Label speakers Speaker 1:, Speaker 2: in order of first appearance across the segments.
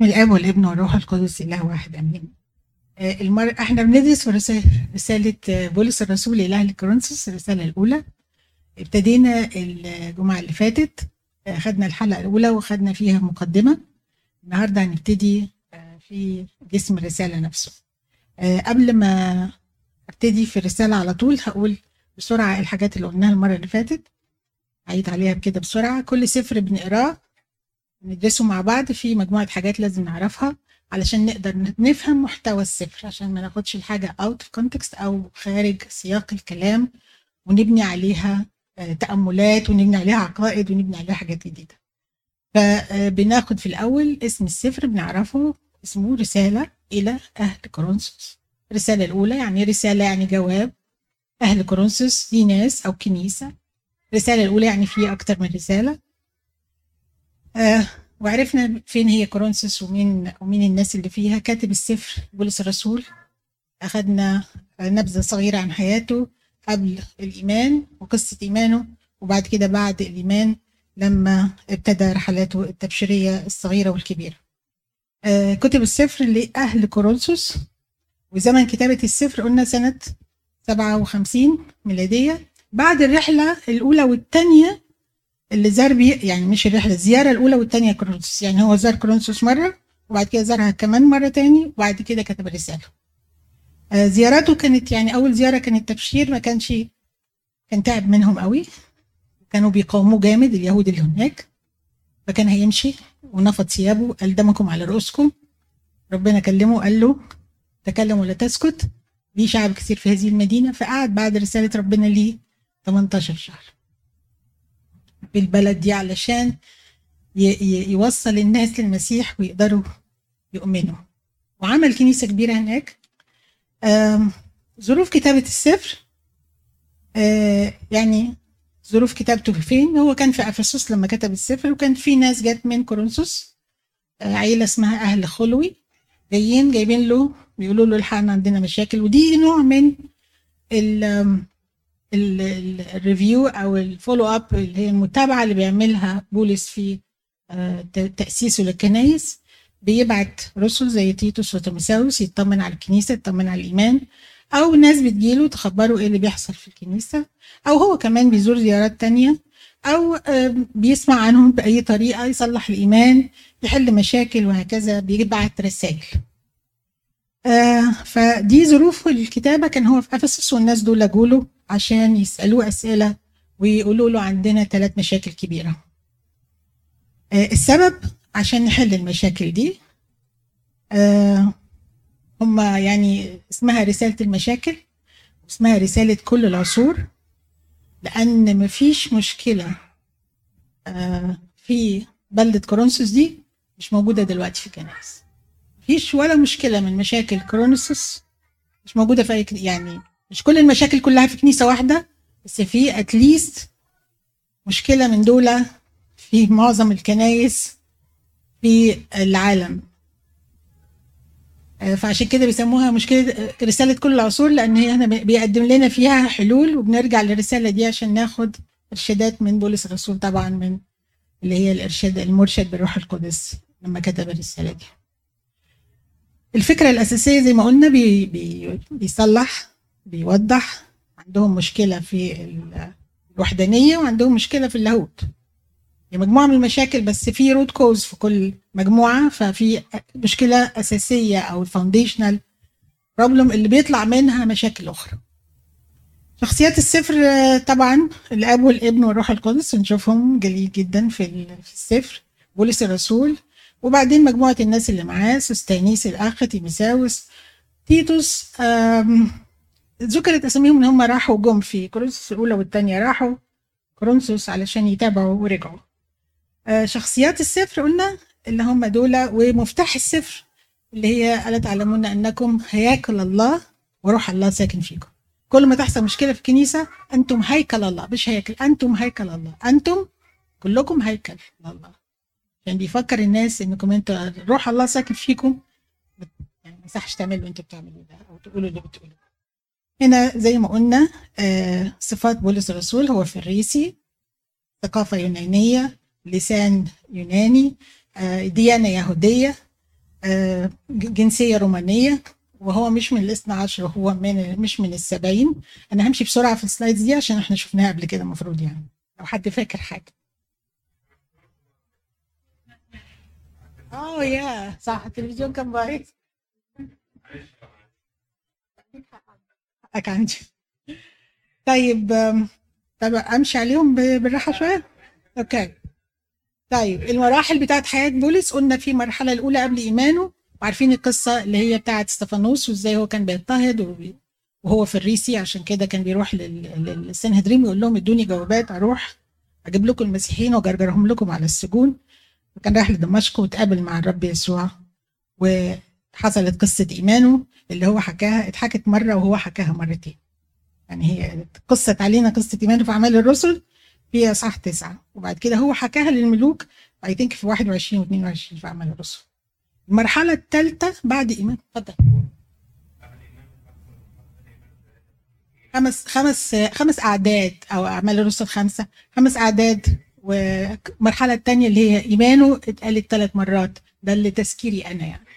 Speaker 1: من الآب والابن والروح القدس إله واحد آمين. آه، المر... إحنا بندرس في رسالة, رسالة آه، بولس الرسول إلى أهل كورنثوس الرسالة الأولى. ابتدينا الجمعة اللي فاتت آه، خدنا الحلقة الأولى وخدنا فيها مقدمة. النهاردة هنبتدي في جسم الرسالة نفسه. قبل ما أبتدي في الرسالة على طول هقول بسرعة الحاجات اللي قلناها المرة اللي فاتت. عيد عليها كده بسرعة. كل سفر بنقراه ندرسه مع بعض في مجموعة حاجات لازم نعرفها علشان نقدر نفهم محتوى السفر عشان ما ناخدش الحاجة out of context أو خارج سياق الكلام ونبني عليها آه، تأملات ونبني عليها عقائد ونبني عليها حاجات جديدة. فبناخد في الأول اسم السفر بنعرفه اسمه رسالة إلى أهل كورنثوس. الرسالة الأولى يعني رسالة يعني جواب. أهل كورنثوس دي ناس أو كنيسة. الرسالة الأولى يعني في أكتر من رسالة. آه وعرفنا فين هي كورنثوس ومين ومين الناس اللي فيها. كاتب السفر بولس الرسول أخذنا نبذة صغيرة عن حياته قبل الإيمان وقصة إيمانه وبعد كده بعد الإيمان لما ابتدى رحلاته التبشيرية الصغيرة والكبيرة. آه كتب السفر لأهل كورنثوس. وزمن كتابة السفر قلنا سنة 57 ميلادية. بعد الرحلة الأولى والثانية اللي زار بي يعني مش الرحلة الزيارة الأولى والثانيه كورنثوس. يعني هو زار كورنثوس مرة وبعد كده زارها كمان مرة تاني وبعد كده كتب الرساله آه زياراته كانت يعني أول زيارة كانت تبشير ما كانش كان تعب منهم قوي. كانوا بيقاوموه جامد اليهود اللي هناك. فكان هيمشي ونفض ثيابه قال دمكم على رؤوسكم. ربنا كلمه قال له تكلم ولا تسكت. ليه شعب كثير في هذه المدينة؟ فقعد بعد رسالة ربنا ليه 18 شهر. بالبلد دي علشان يوصل الناس للمسيح ويقدروا يؤمنوا. وعمل كنيسة كبيرة هناك. ظروف كتابة السفر يعني ظروف كتابته فين؟ هو كان في أفسس لما كتب السفر وكان في ناس جت من كورنثوس عيلة اسمها أهل خلوي. جايين جايبين له بيقولوا له الحقنا عندنا مشاكل. ودي نوع من ال review أو ال follow up اللي هي المتابعة اللي بيعملها بولس في آه، تاسيسه للكنايس بيبعت رسل زي تيتوس وتيموثاوس يطمن على الكنيسة يطمن على الإيمان أو ناس بتجيله تخبره إيه اللي بيحصل في الكنيسة أو هو كمان بيزور زيارات تانية أو آه، بيسمع عنهم بأي طريقة يصلح الإيمان يحل مشاكل وهكذا بيبعت رسائل. آه فدي ظروف الكتابة كان هو في إفسس والناس دول جوله. عشان يسألوه أسئلة ويقولوا له عندنا ثلاث مشاكل كبيرة. آه، السبب عشان نحل المشاكل دي آه، هم يعني اسمها رسالة المشاكل اسمها رسالة كل العصور لأن مفيش مشكلة آه، في بلدة كورنثوس دي مش موجودة دلوقتي في الكنائس مفيش ولا مشكلة من مشاكل كورنثوس مش موجودة في أي يعني مش كل المشاكل كلها في كنيسة واحدة بس في اتليست مشكلة من دول في معظم الكنايس في العالم. آه، فعشان كده بيسموها مشكلة رسالة كل العصور لأن هي هنا بيقدم لنا فيها حلول وبنرجع للرسالة دي عشان ناخد إرشادات من بولس الرسول طبعا من اللي هي الإرشاد المرشد بالروح القدس لما كتب الرسالة دي. الفكرة الأساسية زي ما قلنا بي بي بيصلح بيوضح عندهم مشكلة في الوحدانية وعندهم مشكلة في اللاهوت. هي مجموعة من المشاكل بس في root cause في كل مجموعة ففي مشكلة أساسية أو ال foundational problem اللي بيطلع منها مشاكل أخرى. شخصيات السفر طبعا الأب والابن والروح القدس نشوفهم جلي جدا في السفر. بولس الرسول. وبعدين مجموعة الناس اللي معاه سوستانيس الأخ تيموثاوس تيتوس ذكرت اساميهم إن هم راحوا جم في كورنثوس الأولى والثانيه راحوا كورنثوس علشان يتابعوا ورجعوا. آه، شخصيات السفر قلنا اللي هم دول ومفتاح السفر اللي هي ألا تعلمون أنكم هياكل الله وروح الله ساكن فيكم. كل ما تحصل مشكلة في الكنيسة أنتم هيكل الله مش هيكل أنتم هيكل الله أنتم كلكم هيكل الله. عشان بيفكر الناس إنكم أنتوا روح الله ساكن فيكم يعني ما يصحش تعملوا أنتوا بتعملوا ده أو تقولوا اللي بتقولوا هنا زي ما قلنا آه، صفات بولس الرسول هو فريسي ثقافة يونانية لسان يوناني آه، ديانة يهودية آه، جنسية رومانية وهو مش من الاثنى عشر هو من مش من السبعين. أنا همشي بسرعة في السلايدز دي عشان إحنا شفناها قبل كده المفروض يعني لو حد فاكر حاجة. آه يا صح التلفزيون كان بايظ. حقك عندي. طيب طب أمشي عليهم بالراحة شوية؟ أوكي. طيب المراحل بتاعت حياة بولس قلنا في المرحله الأولى قبل إيمانه وعارفين القصة اللي هي بتاعت استفانوس وإزاي هو كان بيضطهد وهو في الريسي عشان كده كان بيروح للسنهدريم يقول لهم إدوني جوابات أروح أجيب لكم المسيحيين وأجرجرهم لكم على السجون. وكان رايح لدمشق وتقابل مع الرب يسوع. وحصلت قصة إيمانه اللي هو حكاها اتحكت مرة وهو حكاها مرتين. يعني هي قصت علينا قصة إيمانه في أعمال الرسل في إصحاح تسعة. وبعد كده هو حكاها للملوك اي ثينك في 21 و22 في أعمال الرسل. المرحلة الثالثة بعد ايمان اتفضل. خمس خمس خمس أعداد أو أعمال الرسل خمسة. خمس أعداد والمرحله الثانية اللي هي إيمانه اتقالت ثلاث مرات. ده اللي تذكيري أنا يعني.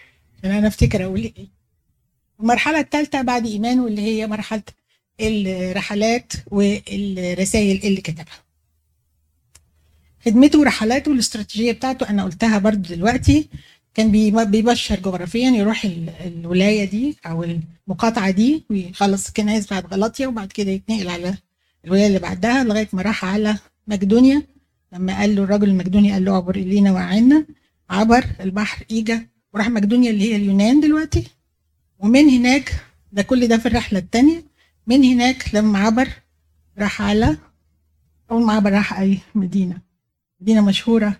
Speaker 1: عشان أنا أفتكر أقول إيه. المرحلة الثالثه بعد ايمانه اللي هي مرحلة الرحلات والرسائل اللي كتبها. خدمته ورحلاته والاستراتيجية بتاعته أنا قلتها برضو دلوقتي. كان بيبشر جغرافيا يروح الولاية دي أو المقاطعة دي ويخلص كنايس بعد غلطيا وبعد كده يتنقل على الولاية اللي بعدها لغاية ما راح على مقدونيا. لما قال له الرجل المقدوني قال له عبر إلينا وعنا عبر البحر إيجا وراح مقدونيا اللي هي اليونان دلوقتي. ومن هناك ده كل ده في الرحلة الثانية من هناك لما عبر راح على أول ما عبر راح أي مدينة. مدينة مشهورة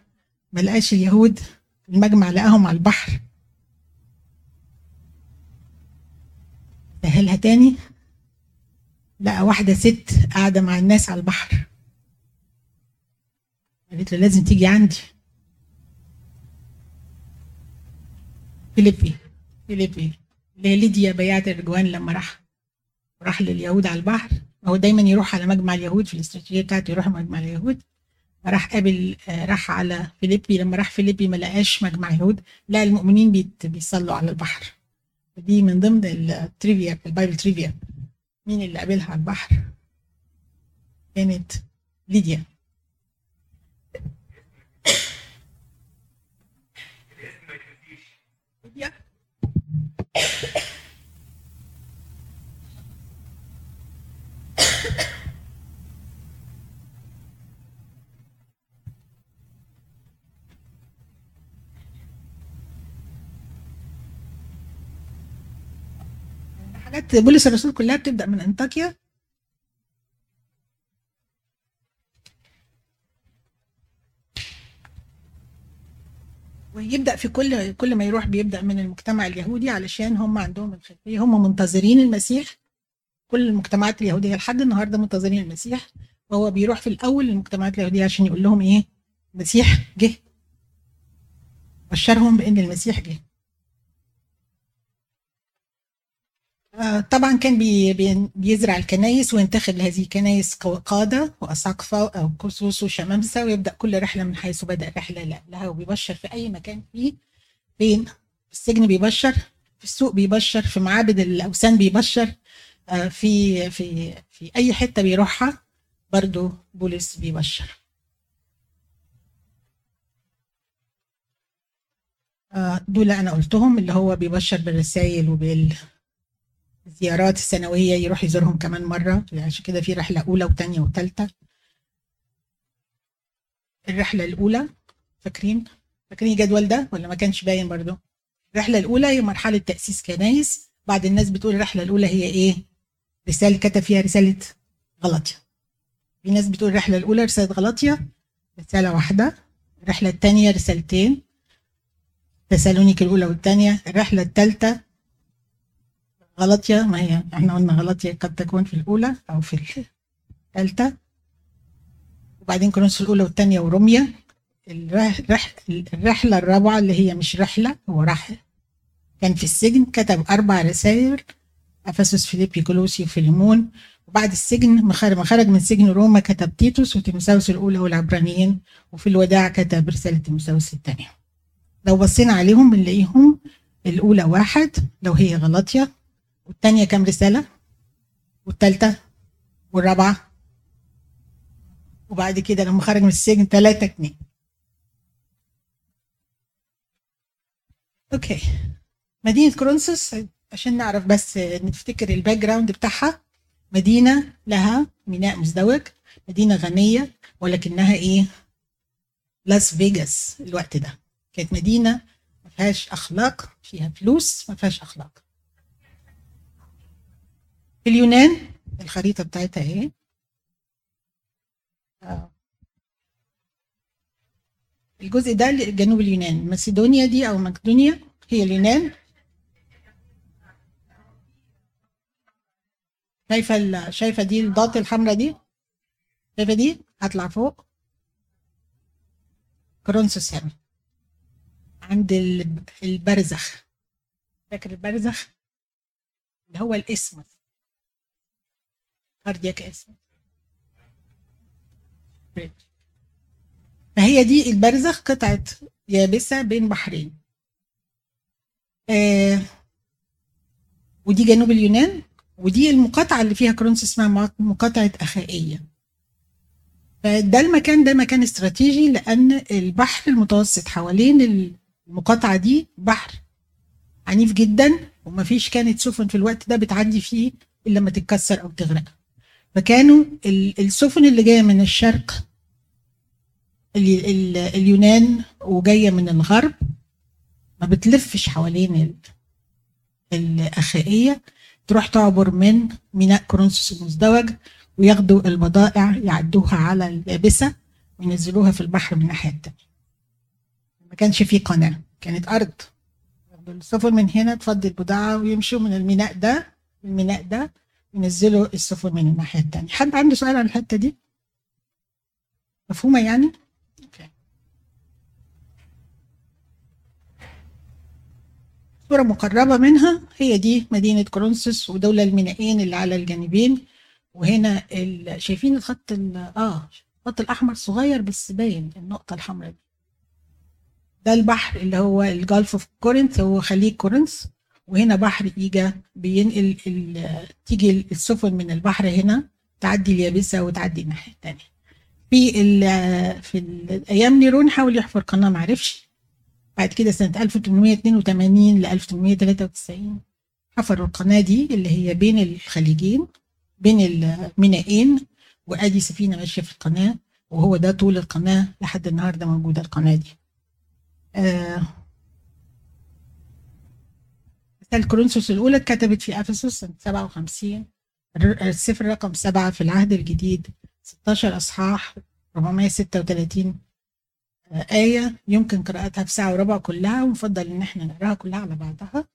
Speaker 1: ما لقاش اليهود المجمع لقاهم على البحر. سهلها تاني. لقى واحدة ست قاعدة مع الناس على البحر. قالت له لازم تيجي عندي. فيليبي فيليبي. اللي هي ليديا بياعة الأرجوان لما راح راح لليهود على البحر. هو دايما يروح على مجمع اليهود في الاستراتيجية بتاعته يروح مجمع اليهود. راح قابل راح على فيليبي. لما راح فيليبي ما لقاش مجمع يهود. لا المؤمنين بيصلوا على البحر. دي من ضمن ال trivia ال Bible trivia. مين اللي قابلها على البحر؟ كانت ليديا. حاجات بولس الرسول كلها بتبدأ من أنطاكيا. ويبدا في كل كل ما يروح بيبدأ من المجتمع اليهودي علشان هم عندهم الخلفية هم منتظرين المسيح. كل المجتمعات اليهودية لحد النهارده منتظرين المسيح. وهو بيروح في الأول للمجتمعات اليهودية عشان يقول لهم إيه؟ المسيح جه. بشرهم بأن المسيح جه. طبعا كان بي بيزرع الكنايس وينتخب لهذه الكنايس قادة وأساقفة وقسوس وشمامسة ويبدأ كل رحلة من حيث بدأ الرحلة اللي قبلها وبيبشر في أي مكان فيه فين في السجن بيبشر في السوق بيبشر في معابد الأوثان بيبشر آه، في في في أي حتة بيروحها برضو بولس بيبشر. آه، دول أنا قلتهم اللي هو بيبشر بالرسائل وبال الزيارات السنوية يروح يزورهم كمان مرة. عشان كده في رحلة أولى وثانية وثالثة الرحلة الأولى فاكرين؟ فاكرين الجدول ده ولا ما كانش باين برضو؟ الرحلة الأولى هي مرحلة تأسيس كنايس بعد الناس بتقول الرحلة الأولى هي إيه؟ رسالة كتب فيها رسالة غلطية. في ناس بتقول الرحلة الأولى رسالة غلطية رسالة واحدة. الرحلة الثانية رسالتين. تسالونيك الأولى والثانية الرحلة الثالثة غلطية ما هي؟ إحنا قلنا غلطية قد تكون في الأولى أو في الثالثة. وبعدين كورنثوس الأولى والثانية وروميا الرحلة الرابعة اللي هي مش رحلة هو راح. كان في السجن كتب أربع رسائل. أفسس فيليبي كولوسي وفيليمون وبعد السجن ما خرج من سجن روما كتب تيتوس وتيموساوس الأولى والعبرانيين. وفي الوداع كتب رسالة تيموساوس الثانية. لو بصينا عليهم بنلاقيهم الأولى واحد. لو هي غلطية والتانية كام رسالة؟ والتالتة؟ والرابعة؟ وبعد كده لما خرج من السجن ثلاثة اتنين. أوكي. مدينة كورنثوس عشان نعرف بس نفتكر ال background بتاعها. مدينة لها ميناء مزدوج مدينة غنية ولكنها إيه؟ لاس فيجاس الوقت ده. كانت مدينة ما فيهاش أخلاق فيها فلوس ما فيهاش أخلاق. اليونان. الخريطة بتاعتها إيه؟ آه. الجزء ده جنوب اليونان. ماسيدونيا دي أو مقدونيا هي اليونان. شايفة شايفة دي النقطة الحمراء دي؟ شايفة دي؟ هطلع فوق. كورنثوس هنا عند البرزخ. فاكر البرزخ؟ اللي هو ال isthmus. cardiac isthmus فهي دي البرزخ قطعة يابسة بين بحرين. آه ودي جنوب اليونان ودي المقاطعة اللي فيها كرونس اسمها مقاطعة أخائية. فده المكان ده مكان استراتيجي لأن البحر المتوسط حوالين المقاطعة دي بحر عنيف جدا ومفيش كانت سفن في الوقت ده بتعدي فيه إلا لما تتكسر أو تغرق. فكانوا السفن اللي جاية من الشرق اليونان وجاية من الغرب. ما بتلفش حوالين الأخائية تروح تعبر من ميناء كورنثوس المزدوج وياخدوا البضائع يعدوها على اليابسة وينزلوها في البحر من الناحية التانية. ما كانش في قناة كانت أرض. السفن من هنا تفضي البضاعة ويمشوا من الميناء ده الميناء ده ينزلوا السفن من الناحية التانية. حد عنده سؤال عن الحتة دي؟ مفهومة يعني؟ صورة مقربة منها هي دي مدينة كورنثوس ودول المينائين اللي على الجانبين. وهنا شايفين الخط آه الخط الأحمر صغير بس باين النقطة الحمراء دي. ده البحر اللي هو الجلف أوف كورنث هو خليج كورنث وهنا بحر إيجا بينقل تيجي السفن من البحر هنا تعدي اليابسة وتعدي الناحية التانية. في في الأيام نيرون حاول يحفر قناة معرفش بعد كده سنة 1882 ل 1893 حفروا القناة دي اللي هي بين الخليجين بين المينائين وأدي سفينة ماشية في القناة وهو ده طول القناة لحد النهاردة موجودة القناة دي. آه رسالة كورنثوس الأولى اتكتبت في سنة 57 السفر رقم سبعة في العهد الجديد 16 أصحاح 436 آية يمكن قراءتها في ساعة وربع كلها ومفضل إن إحنا نقراها كلها على بعضها.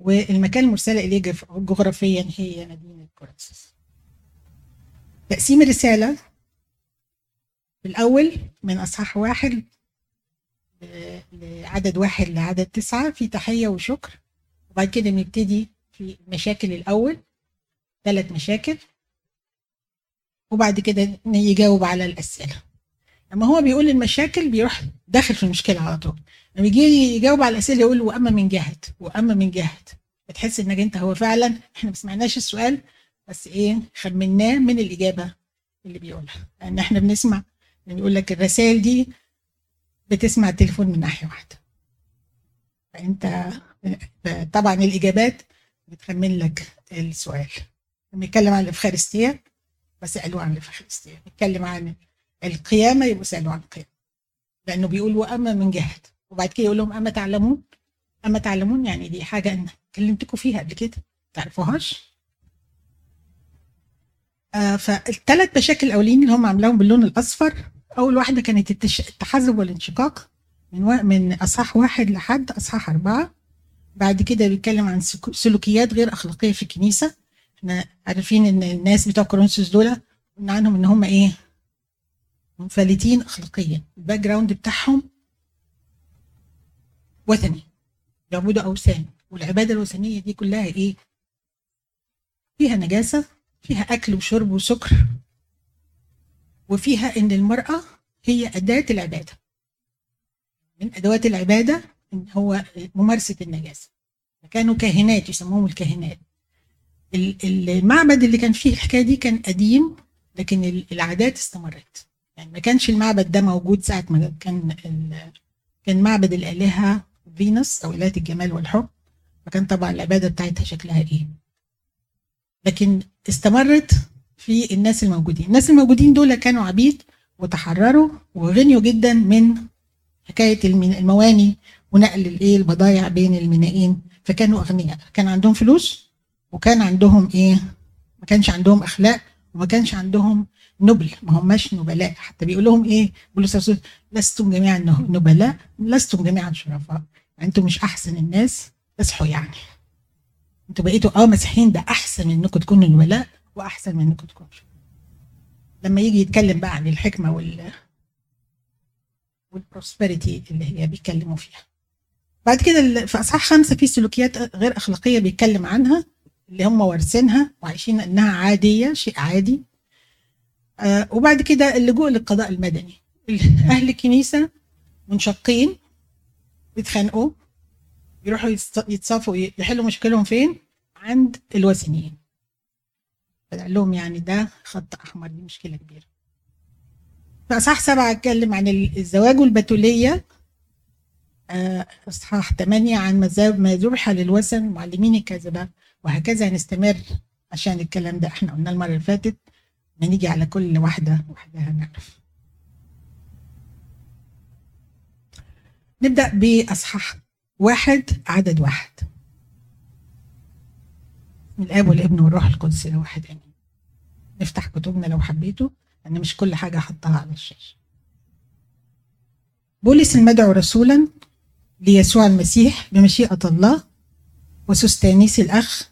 Speaker 1: والمكان المرسلة إليه جغرافيا هي مدينة كورنثوس. تقسيم الرسالة الأول من أصحاح واحد لعدد واحد لعدد تسعة في تحية وشكر. وبعد كده بنبتدي في المشاكل الأول ثلاث مشاكل وبعد كده يجاوب على الأسئلة. لما هو بيقول المشاكل بيروح داخل في المشكلة على طول. لما يجي يجاوب على الأسئلة يقول وأما من جهة وأما من جهة. بتحس إنك أنت هو فعلا إحنا ما سمعناش السؤال بس إيه خمناه من الإجابة اللي بيقولها. لأن إحنا بنسمع بنقول لك الرسائل دي بتسمع التليفون من ناحية واحدة. فأنت طبعا الإجابات بتخمن لك السؤال. لما يتكلم عن الافخارستيه بسالوه عن الافخارستيه بيتكلم عن القيامة يبقوا سألوا عن القيامة. لأنه بيقول وأما من جهة. وبعد كده يقول لهم أما تعلمون؟ أما تعلمون يعني دي حاجة أنا كلمتكم فيها قبل كده. تعرفوهاش؟ آه فالثلاث مشاكل الاولين اللي هم عاملاهم باللون الأصفر أول واحدة كانت التحزب والانشقاق. من من أصحاح واحد لحد أصحاح أربعة. بعد كده بيتكلم عن سلوكيات غير أخلاقية في الكنيسة. إحنا عارفين إن الناس بتوع كورنثوس دول قلنا عنهم إن هم إيه؟ منفلتين اخلاقيا. ال background بتاعهم وثني. بيعبدوا أوثان. والعبادة الوثنية دي كلها إيه؟ فيها نجاسة فيها أكل وشرب وسكر وفيها إن المرأة هي أداة العبادة. من أدوات العبادة إن هو ممارسة النجاسة. كانوا كاهنات يسموهم الكاهنات. المعبد اللي كان فيه الحكاية دي كان قديم لكن العادات استمرت. يعني ما كانش المعبد ده موجود ساعة ما كان كان معبد الآلهة فينوس أو آلهة الجمال والحب. فكان طبعا العبادة بتاعتها شكلها إيه. لكن استمرت في الناس الموجودين. الناس الموجودين دول كانوا عبيد وتحرروا وغنيوا جدا من حكاية المواني ونقل الايه البضايع بين المينائين فكانوا أغنياء. كان عندهم فلوس وكان عندهم إيه؟ ما كانش عندهم أخلاق وما كانش عندهم نبل. ما هماش نبلاء. حتى بيقول لهم إيه؟ بيقولوا لستم جميعا نبلاء. لستم جميعا شرفاء. يعني أنتم مش أحسن الناس. اصحوا يعني. أنتوا بقيتوا آه مسيحيين. ده أحسن من انكم تكونوا نبلاء وأحسن من انكم تكونوا لما يجي يتكلم بقى عن الحكمة وال والبروسبريتي اللي هي بيتكلموا فيها. بعد كده في أصحاح خمسة في سلوكيات غير أخلاقية بيتكلم عنها اللي هم وارثينها وعايشين إنها عادية شيء عادي. آه وبعد كده اللجوء للقضاء المدني. أهل الكنيسة منشقين بيتخانقوا يروحوا يتصافوا يحلوا مشكلهم فين؟ عند الوثنيين. فقال لهم يعني ده خط أحمر دي مشكلة كبيرة. في اصحاح سبعة أتكلم عن الزواج والبتولية. آه، اصحاح ثمانيه عن ما ذبح للوثن. معلمين الكذبه وهكذا هنستمر عشان الكلام ده. إحنا قلنا المرة اللي فاتت. نيجي على كل واحدة وحدها نعرف. نبدأ بأصحاح واحد عدد واحد. من الأب والابن والروح القدس واحد امين نفتح كتبنا لو حبيتوا. لأن مش كل حاجة احطها على الشاشة. بولس المدعو رسولا ليسوع المسيح بمشيئة الله وسستانيس الأخ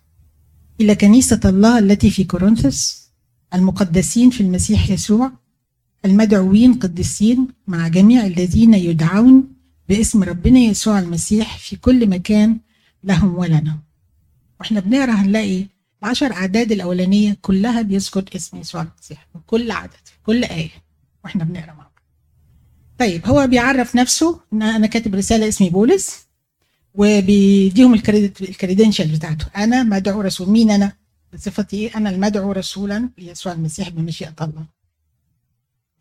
Speaker 1: إلى كنيسة الله التي في كورنثوس المقدسين في المسيح يسوع المدعوين قديسين مع جميع الذين يدعون باسم ربنا يسوع المسيح في كل مكان لهم ولنا. وإحنا بنقرأ هنلاقي العشر أعداد الأولانية كلها بيذكر اسم يسوع المسيح كل عدد في كل آية وإحنا بنقرأ مع بعض. طيب هو بيعرف نفسه إن أنا كاتب رسالة اسمي بولس وبيديهم الكريدت الكريدنشال بتاعته. أنا مدعو رسول. مين أنا؟ بصفتي إيه؟ أنا المدعو رسولا. ليسوع المسيح بمشيئة الله.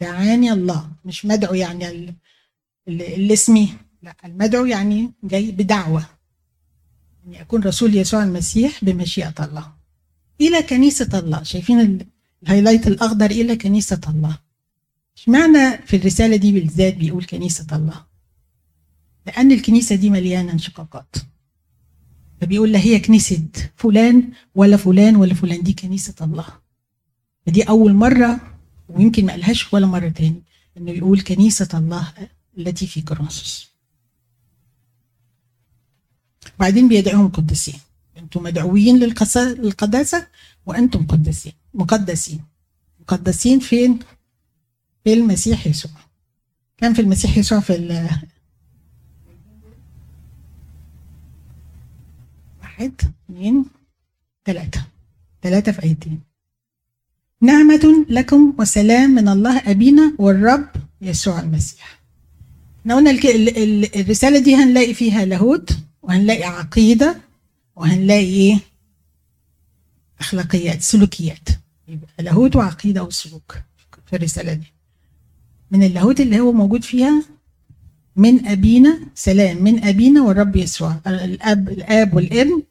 Speaker 1: دعاني الله. مش مدعو يعني اللي اسمي. لا المدعو يعني جاي بدعوة. يعني أكون رسول يسوع المسيح بمشيئة الله. إلى كنيسة الله. شايفين الهايلايت الأخضر إلى كنيسة الله. اشمعنى في الرسالة دي بالذات بيقول كنيسة الله؟ لأن الكنيسة دي مليانة انشقاقات. فبيقول لا هي كنيسة فلان ولا فلان ولا فلان. دي كنيسة الله. فدي أول مرة ويمكن ما قالهاش ولا مرة تاني إنه يقول كنيسة الله التي في كورنثوس. وبعدين بيدعوهم قدسين أنتم مدعوين للقداسة وأنتم قدسين مقدسين. مقدسين فين؟ في المسيح يسوع. كان في المسيح يسوع في واحد اثنين ثلاثة. ثلاثة في آيتين نعمة لكم وسلام من الله أبينا والرب يسوع المسيح. إحنا قلنا الرسالة دي هنلاقي فيها لاهوت وهنلاقي عقيدة وهنلاقي إيه أخلاقيات سلوكيات. يبقى لاهوت وعقيدة وسلوك في الرسالة دي. من اللاهوت اللي هو موجود فيها من أبينا سلام من أبينا والرب يسوع. الأب الآب والابن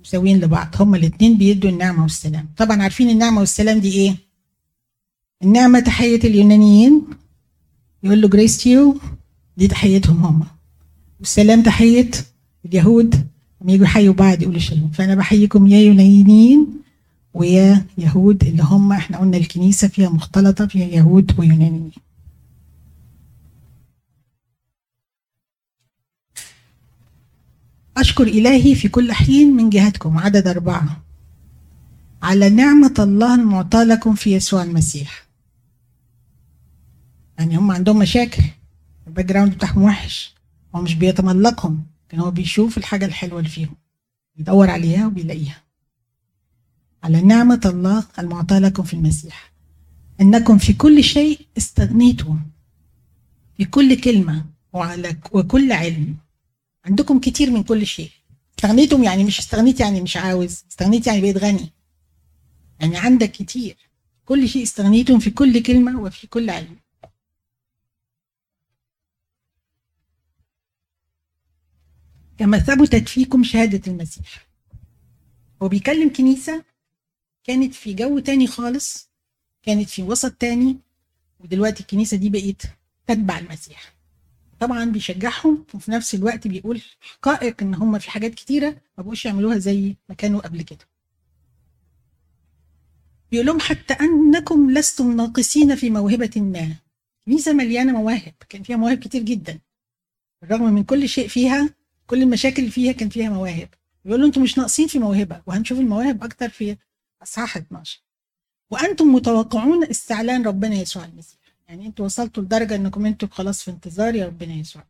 Speaker 1: مساويين لبعض. هما الاثنين بيدوا النعمة والسلام. طبعا عارفين النعمة والسلام دي إيه؟ النعمة تحية اليونانيين. يقول له جريس تيو دي تحيتهم هما. والسلام تحية اليهود. لما يجوا يحيوا بعض يقولوا شلوم فانا بحييكم يا يونانيين ويا يهود اللي هم إحنا قلنا الكنيسه فيها مختلطه فيها يهود ويونانيين أشكر إلهي في كل حين من جهتكم عدد أربعة على نعمة الله المعطاة لكم في يسوع المسيح يعني هم عندهم مشاكل ال background بتاعهم وحش هو مش بيتملقهم لكن هو بيشوف الحاجة الحلوة اللي فيهم بيدور عليها وبيلاقيها. على نعمة الله المعطاة لكم في المسيح أنكم في كل شيء استغنيتم في كل كلمة وعلى وكل علم. عندكم كتير من كل شيء. استغنيتم يعني مش استغنيت يعني مش عاوز استغنيت يعني بقيت غني. يعني عندك كتير. كل شيء استغنيتم في كل كلمة وفي كل علم. كما ثبتت فيكم شهادة المسيح. هو بيكلم كنيسة كانت في جو تاني خالص كانت في وسط تاني ودلوقتي الكنيسة دي بقيت تتبع المسيح. طبعا بيشجعهم وفي نفس الوقت بيقول حقائق إن هم في حاجات كتيرة ما بقوش يعملوها زي ما كانوا قبل كده. بيقول لهم حتى أنكم لستم ناقصين في موهبة ما. كنيسة مليانة مواهب كان فيها مواهب كتير جدا. بالرغم من كل شيء فيها كل المشاكل اللي فيها كان فيها مواهب. بيقولوا أنتم مش ناقصين في موهبة وهنشوف المواهب أكتر في أصحاح 12 وأنتم متوقعون استعلان ربنا يسوع المسيح. يعني أنتوا وصلتوا لدرجة إنكم أنتوا خلاص في انتظار يا ربنا يسوع.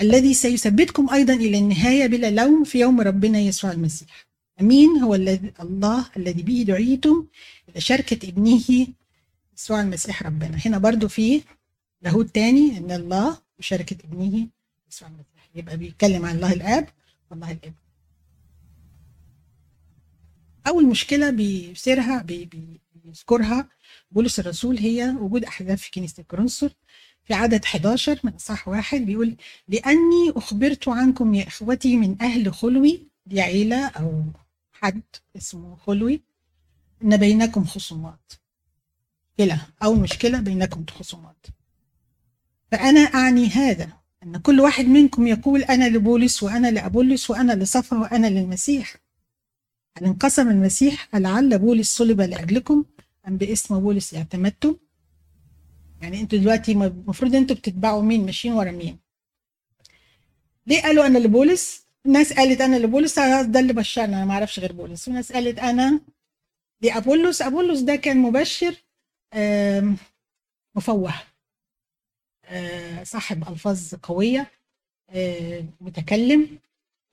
Speaker 1: الذي سيثبتكم أيضا إلى النهاية بلا لوم في يوم ربنا يسوع المسيح. أمين. هو الذي الله الذي به دعيتم إلى شركة ابنه يسوع المسيح ربنا. هنا برضو في لاهوت تاني إن الله وشركة ابنه يسوع المسيح. يبقى بيتكلم عن الله الآب والله الابن. أول مشكلة بيثيرها بيذكرها بولس الرسول هي وجود أحزاب في كنيسة الكرنسر في عدد 11 من أصحاح واحد بيقول لأني أخبرت عنكم يا إخوتي من أهل خلوي دي عيلة أو حد اسمه خلوي إن بينكم خصومات. مشكله أول مشكلة بينكم خصومات. فأنا أعني هذا. إن كل واحد منكم يقول أنا لبولس وأنا لأبولس وأنا لصفا وأنا للمسيح. هل انقسم المسيح لعل بولس صلب لأجلكم أم باسم بولس اعتمدتم؟ يعني أنتوا دلوقتي المفروض أنتوا بتتبعوا مين ماشيين ورا مين؟ ليه قالوا أنا لبولس؟ الناس قالت أنا لبولس ده اللي بشرنا أنا ما أعرفش غير بولس. وناس قالت أنا لأبولس أبولس ده كان مبشر مفوه. صاحب ألفاظ قوية متكلم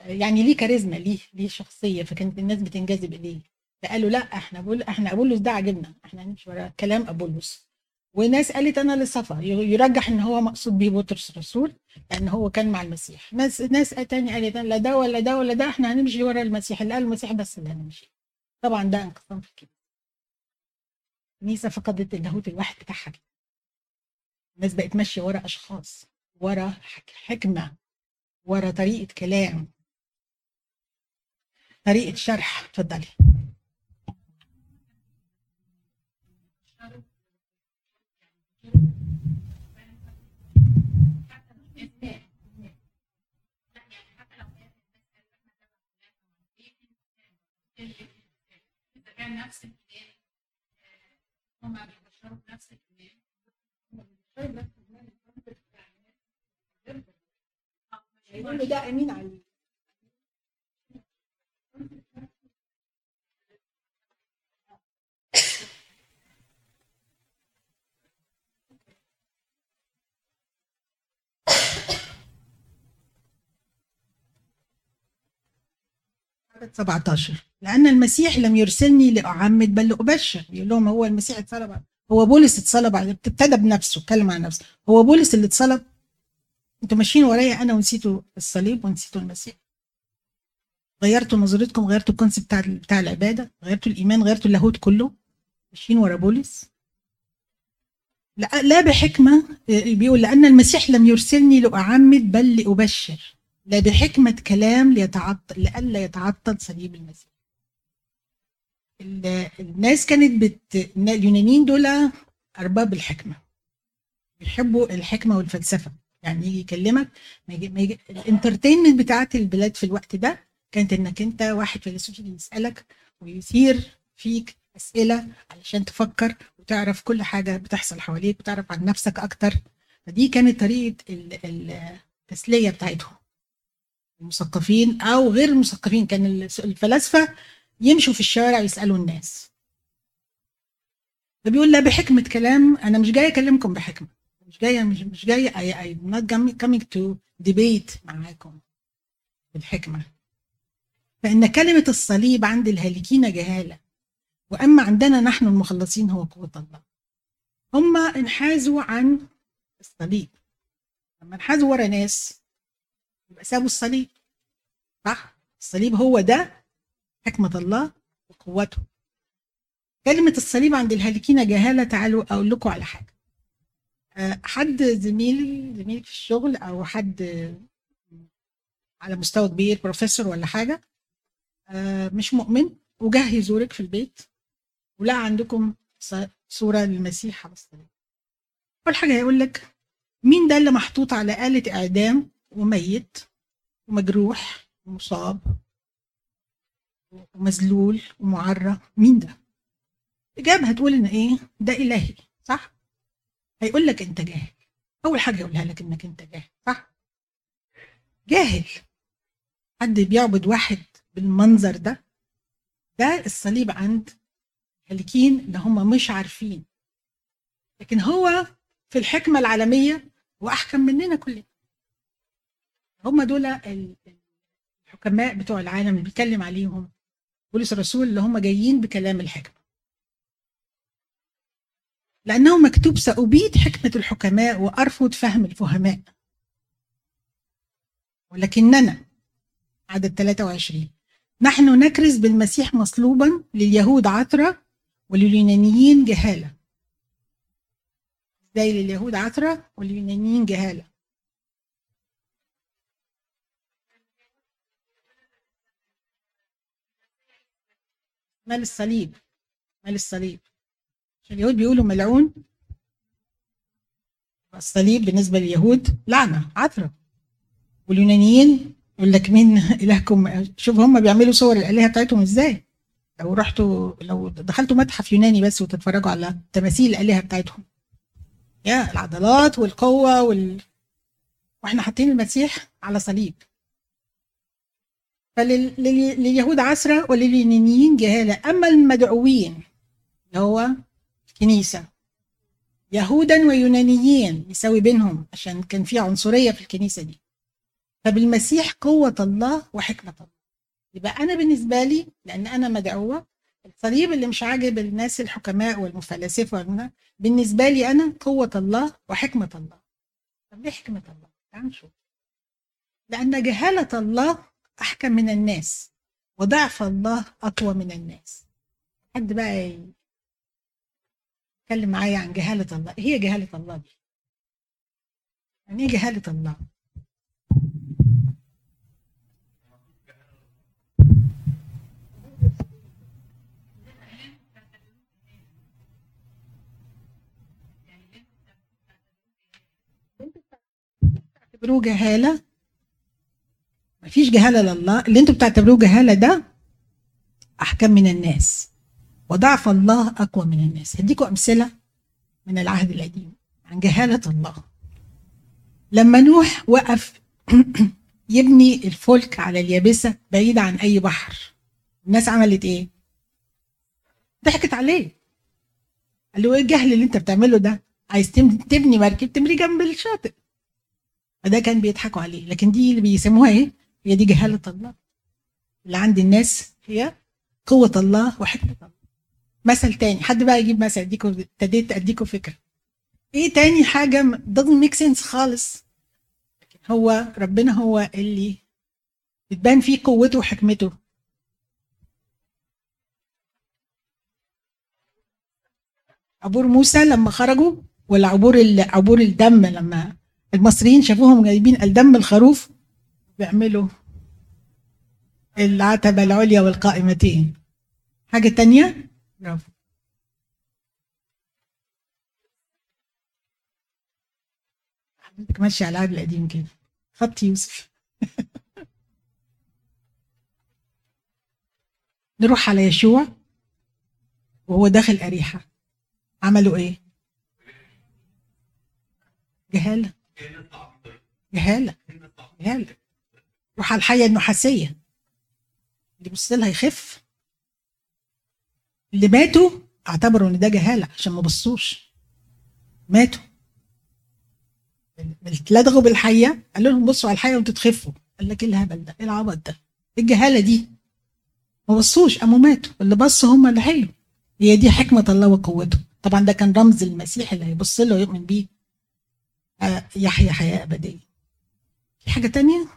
Speaker 1: يعني ليه كاريزما ليه ليه شخصية. فكانت الناس بتنجذب إليه. فقالوا لأ إحنا بقول إحنا ابولس ده عجبنا إحنا هنمشي ورا كلام ابولس وناس قالت أنا لصفا يرجح إن هو مقصود بيه بطرس الرسول لأن هو كان مع المسيح. ناس ناس تاني قالت لا ده ولا ده ولا ده إحنا هنمشي ورا المسيح. اللي قال المسيح بس اللي هنمشي. طبعا ده انقسام في كده الكنيسه فقدت اللاهوت الواحد بتاعها الناس بقت ماشية ورا أشخاص ورا حكمة ورا طريقة كلام. طريقة شرح. اتفضلي. نفس الكلام هم بيبشروا بنفس الكلام. ده امين عدد 17 لأن المسيح لم يرسلني لأعمد بل لأبشر. يقول لهم هو المسيح اتصلب هو بولس اتصلب ابتدى بنفسه اتكلم عن نفسه. هو بولس اللي اتصلب. أنتوا ماشيين ورايا أنا ونسيتوا الصليب ونسيتوا المسيح. غيرتوا نظرتكم غيرتوا الكونسيبت بتاع بتاع العبادة غيرتوا الإيمان غيرتوا اللاهوت كله. ماشيين ورا بولس لا لا بحكمة بيقول لأن المسيح لم يرسلني لأعمد بل لأبشر. لا بحكمة كلام ليتعطل لئلا يتعطل صليب المسيح. الناس كانت بت... اليونانيين دول أرباب الحكمة. بيحبوا الحكمة والفلسفة. يعني يجي يكلمك ما يجي... ما يجي... ال entertainment بتاعت البلاد في الوقت ده كانت إنك أنت واحد فيلسوف يسألك ويثير فيك أسئلة علشان تفكر وتعرف كل حاجة بتحصل حواليك وتعرف عن نفسك أكتر. فدي كانت طريقة التسلية بتاعتهم. المثقفين أو غير المثقفين كان الفلاسفة يمشوا في الشارع يسألوا الناس. فبيقول لا بحكمة كلام أنا مش جاي أكلمكم بحكمة. مش جاية مش, مش جاية I, I'm not coming to debate معاكم بالحكمة. فإن كلمة الصليب عند الهالكين جهالة. وأما عندنا نحن المخلصين هو قوة الله. هم انحازوا عن الصليب. لما انحازوا ورا ناس يبقى سابوا الصليب. صح؟ الصليب هو ده حكمة الله وقوته. كلمة الصليب عند الهالكين جهالة تعالوا أقول لكم على حاجة. آه، حد زميل زميل في الشغل أو حد على مستوى كبير بروفيسور ولا حاجة آه، مش مؤمن وجه يزورك في البيت ولقى عندكم صورة للمسيح على الصليب. أول حاجة هيقول لك مين ده اللي محطوط على آلة إعدام وميت ومجروح ومصاب؟ ومذلول ومعرى مين ده؟ الإجابة هتقول إن إيه؟ ده إلهي صح؟ هيقول لك أنت جاهل أول حاجة يقولها لك إنك أنت جاهل صح؟ جاهل حد بيعبد واحد بالمنظر ده ده الصليب عند هالكين ان هم مش عارفين لكن هو في الحكمة العالمية وأحكم مننا كلنا هم دول الحكماء بتوع العالم اللي بيتكلم عليهم بولس الرسول اللي هم جايين بكلام الحكمة. لأنه مكتوب سأبيد حكمة الحكماء وأرفض فهم الفهماء. ولكننا عدد 23 نحن نكرز بالمسيح مصلوبا لليهود عثرة ولليونانيين جهالة. زي لليهود عثرة واليونانيين جهالة؟ مال الصليب مال الصليب. عشان اليهود بيقولوا ملعون. الصليب بالنسبة لليهود لعنة عثرة واليونانيين يقول لك مين إلهكم؟ شوف هم بيعملوا صور الآلهة بتاعتهم إزاي. لو رحتوا لو دخلتوا متحف يوناني بس وتتفرجوا على تماثيل الآلهة بتاعتهم. يا العضلات والقوة وال... وإحنا حاطين المسيح على صليب. فلليهود عسرة ولليونانيين جهالة. أما المدعوين اللي هو الكنيسة يهودا ويونانيين يساوي بينهم عشان كان في عنصرية في الكنيسة دي. فبالمسيح قوة الله وحكمة الله. يبقى أنا بالنسبة لي لأن أنا مدعوة الصليب اللي مش عاجب الناس الحكماء والمفلسفة بالنسبة لي أنا قوة الله وحكمة الله. طب ليه حكمة الله؟ تعال نشوف. لأن جهالة الله أحكم من الناس وضعف الله أقوى من الناس. حد بقى يتكلم معايا عن جهالة الله. هي جهالة الله دي. يعني إيه جهالة الله؟ بتعتبروه جهالة؟ مفيش جهالة لله اللي أنتوا بتعتبروه جهالة ده احكم من الناس. وضعف الله أقوى من الناس. هديكم أمثلة من العهد القديم عن جهالة الله. لما نوح وقف يبني الفلك على اليابسة بعيده عن أي بحر. الناس عملت إيه؟ ضحكت عليه. قال له إيه الجهل اللي أنت بتعمله ده؟ عايز تبني مركب تمري جنب الشاطئ. فده كان بيضحكوا عليه. لكن دي اللي بيسموها إيه؟ هي دي جهالة الله اللي عند الناس هي قوة الله وحكمة الله. مثل تاني حد بقى يجيب مثل اديكم ابتديت اديكم فكرة. إيه تاني حاجة doesn't make sense خالص. هو ربنا هو اللي بتبان فيه قوته وحكمته. عبور موسى لما خرجوا ولا عبور عبور الدم لما المصريين شافوهم جايبين الدم الخروف بيعملوا العتبة العليا والقائمتين. حاجة تانية؟ برافو حضرتك ماشية على العهد القديم كده. خط يوسف. نروح على يشوع وهو داخل أريحة. عملوا إيه؟ جهالة جهالة جهالة روح على الحية النحاسية. اللي بص لها يخف. اللي ماتوا اعتبروا إن ده جهالة عشان ما بصوش. ماتوا. اتلدغوا بالحية قالوا لهم بصوا على الحية وانتوا تخفوا قال لك إيه الهبل ده؟ إيه العبط ده؟ إيه الجهالة دي؟ ما بصوش. قاموا ماتوا. اللي بصوا هم اللي حيوا هي دي حكمة الله وقوته. طبعا ده كان رمز المسيح اللي هيبص له ويؤمن بيه. يحيى حياة أبدية. في حاجة تانية؟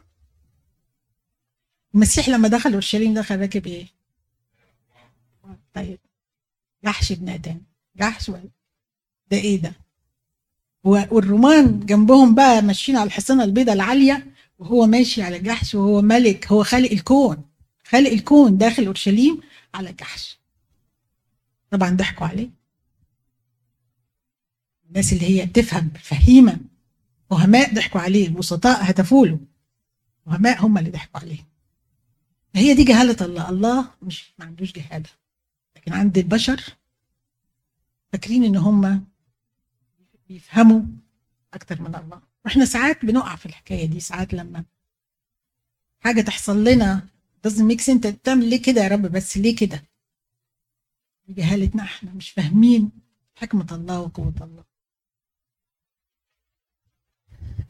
Speaker 1: المسيح لما دخل أورشليم دخل راكب إيه؟ طيب جحش ابن آدم. جحش ولا؟ ده إيه ده؟ والرومان جنبهم بقى ماشيين على الحصانة البيضاء العالية وهو ماشي على جحش وهو ملك هو خالق الكون. خالق الكون داخل أورشليم على جحش. طبعا ضحكوا عليه. الناس اللي هي تفهم فهيمه وهماء ضحكوا عليه الوسطاء هتفوا له وهماء هم اللي ضحكوا عليه. هي دي جهالة الله. الله مش ما عندوش جهالة. لكن عند البشر فاكرين إن هم بيفهموا أكتر من الله. وإحنا ساعات بنقع في الحكاية دي ساعات لما حاجة تحصل لنا doesn't make sense. أنت بتعمل ليه كده يا رب؟ بس ليه كده؟ جهالتنا إحنا مش فاهمين حكمة الله وقوة الله.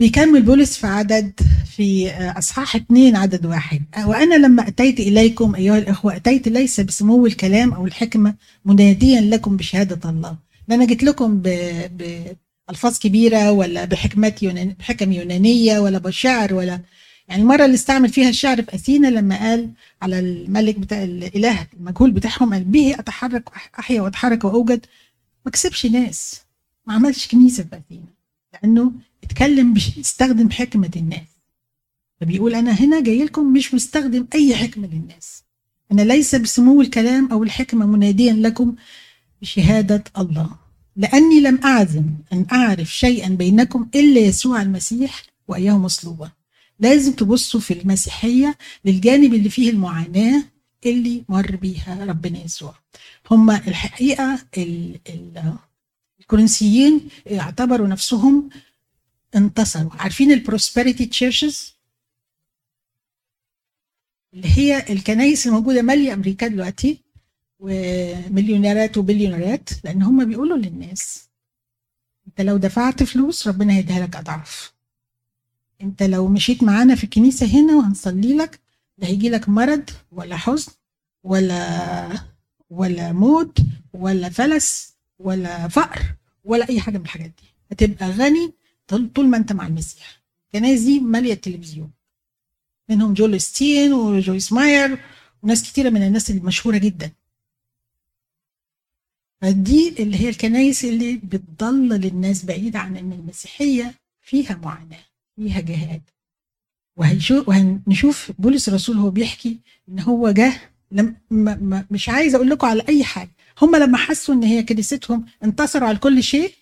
Speaker 1: بيكمل بولس في عدد في أصحاح اثنين عدد واحد. وأنا لما أتيت إليكم أيها الإخوة أتيت ليس بسمو الكلام أو الحكمة مناديا لكم بشهادة الله. أنا جيت لكم. بالفاظ كبيرة ولا بحكمات يونان... بحكم يونانية ولا بشعر ولا. يعني المرة اللي استعمل فيها الشعر في أثينا لما قال على الملك بتاع الإله المجهول بتاعهم قال به أتحرك أحيا وأتحرك وأوجد. ما كسبش ناس ما عملش كنيسة في أثينا. لأنه اتكلم استخدم حكمة الناس. فبيقول أنا هنا جاي لكم مش مستخدم أي حكمة للناس. أنا ليس بسمو الكلام أو الحكمة مناديا لكم بشهادة الله. لأني لم أعزم أن أعرف شيئا بينكم إلا يسوع المسيح وإياه مصلوبا. لازم تبصوا في المسيحية للجانب اللي فيه المعاناة اللي مر بيها ربنا يسوع. هم الحقيقة الكورنثيين اعتبروا نفسهم انتصروا. عارفين ال prosperity churches اللي هي الكنايس الموجودة مالية أمريكا دلوقتي ومليونيرات وبليونيرات لأن هم بيقولوا للناس أنت لو دفعت فلوس ربنا هيديها لك أضعاف. أنت لو مشيت معانا في الكنيسة هنا وهنصلي لك لا هيجي لك مرض ولا حزن ولا ولا موت ولا فلس ولا فقر ولا أي حاجة من الحاجات دي. هتبقى غني طول ما انت مع المسيح. دي مالية التلفزيون. منهم جول ستين وجويس ماير وناس كتيرة من الناس المشهورة جدا. فدي اللي هي الكنائس اللي بتضلل الناس بعيدة عن إن المسيحية فيها معاناة فيها جهاد. وهنشوف بولس الرسول هو بيحكي إن هو جه لم مش عايز أقول لكم على أي حاجة. هم لما حسوا إن هي كنيستهم انتصروا على كل شيء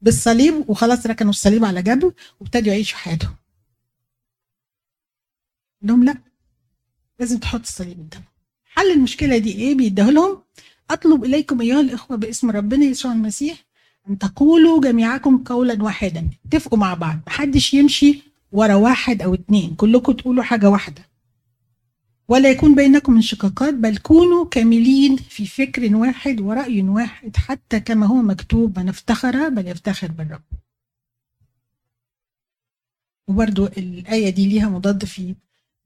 Speaker 1: بالصليب وخلاص ركنوا الصليب على جنب وابتدوا يعيشوا حياتهم. لهم لا لازم تحط الصليب قدامهم. حل المشكلة دي إيه؟ بيديه لهم أطلب إليكم أيها الإخوة باسم ربنا يسوع المسيح أن تقولوا جميعكم قولا واحدا. اتفقوا مع بعض محدش يمشي ورا واحد أو اتنين كلكم تقولوا حاجة واحدة. ولا يكون بينكم انشقاقات بل كونوا كاملين في فكر واحد ورأي واحد حتى كما هو مكتوب من افتخر بل يفتخر بالرب. وبرده الآية دي ليها مضاد في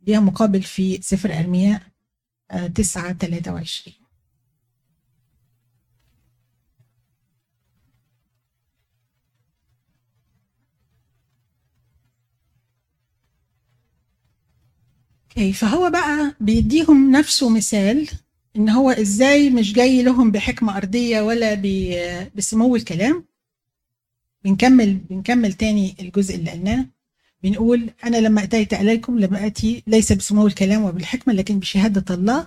Speaker 1: ليها مقابل في سفر أرمياء آه، 9 23 أوكي فهو بقى بيديهم نفسه مثال إن هو إزاي مش جاي لهم بحكمة أرضية ولا بسمو الكلام. بنكمل بنكمل تاني الجزء اللي قلناه. بنقول أنا لما أتيت اليكم لم أتي ليس بسمو الكلام وبالحكمة لكن بشهادة الله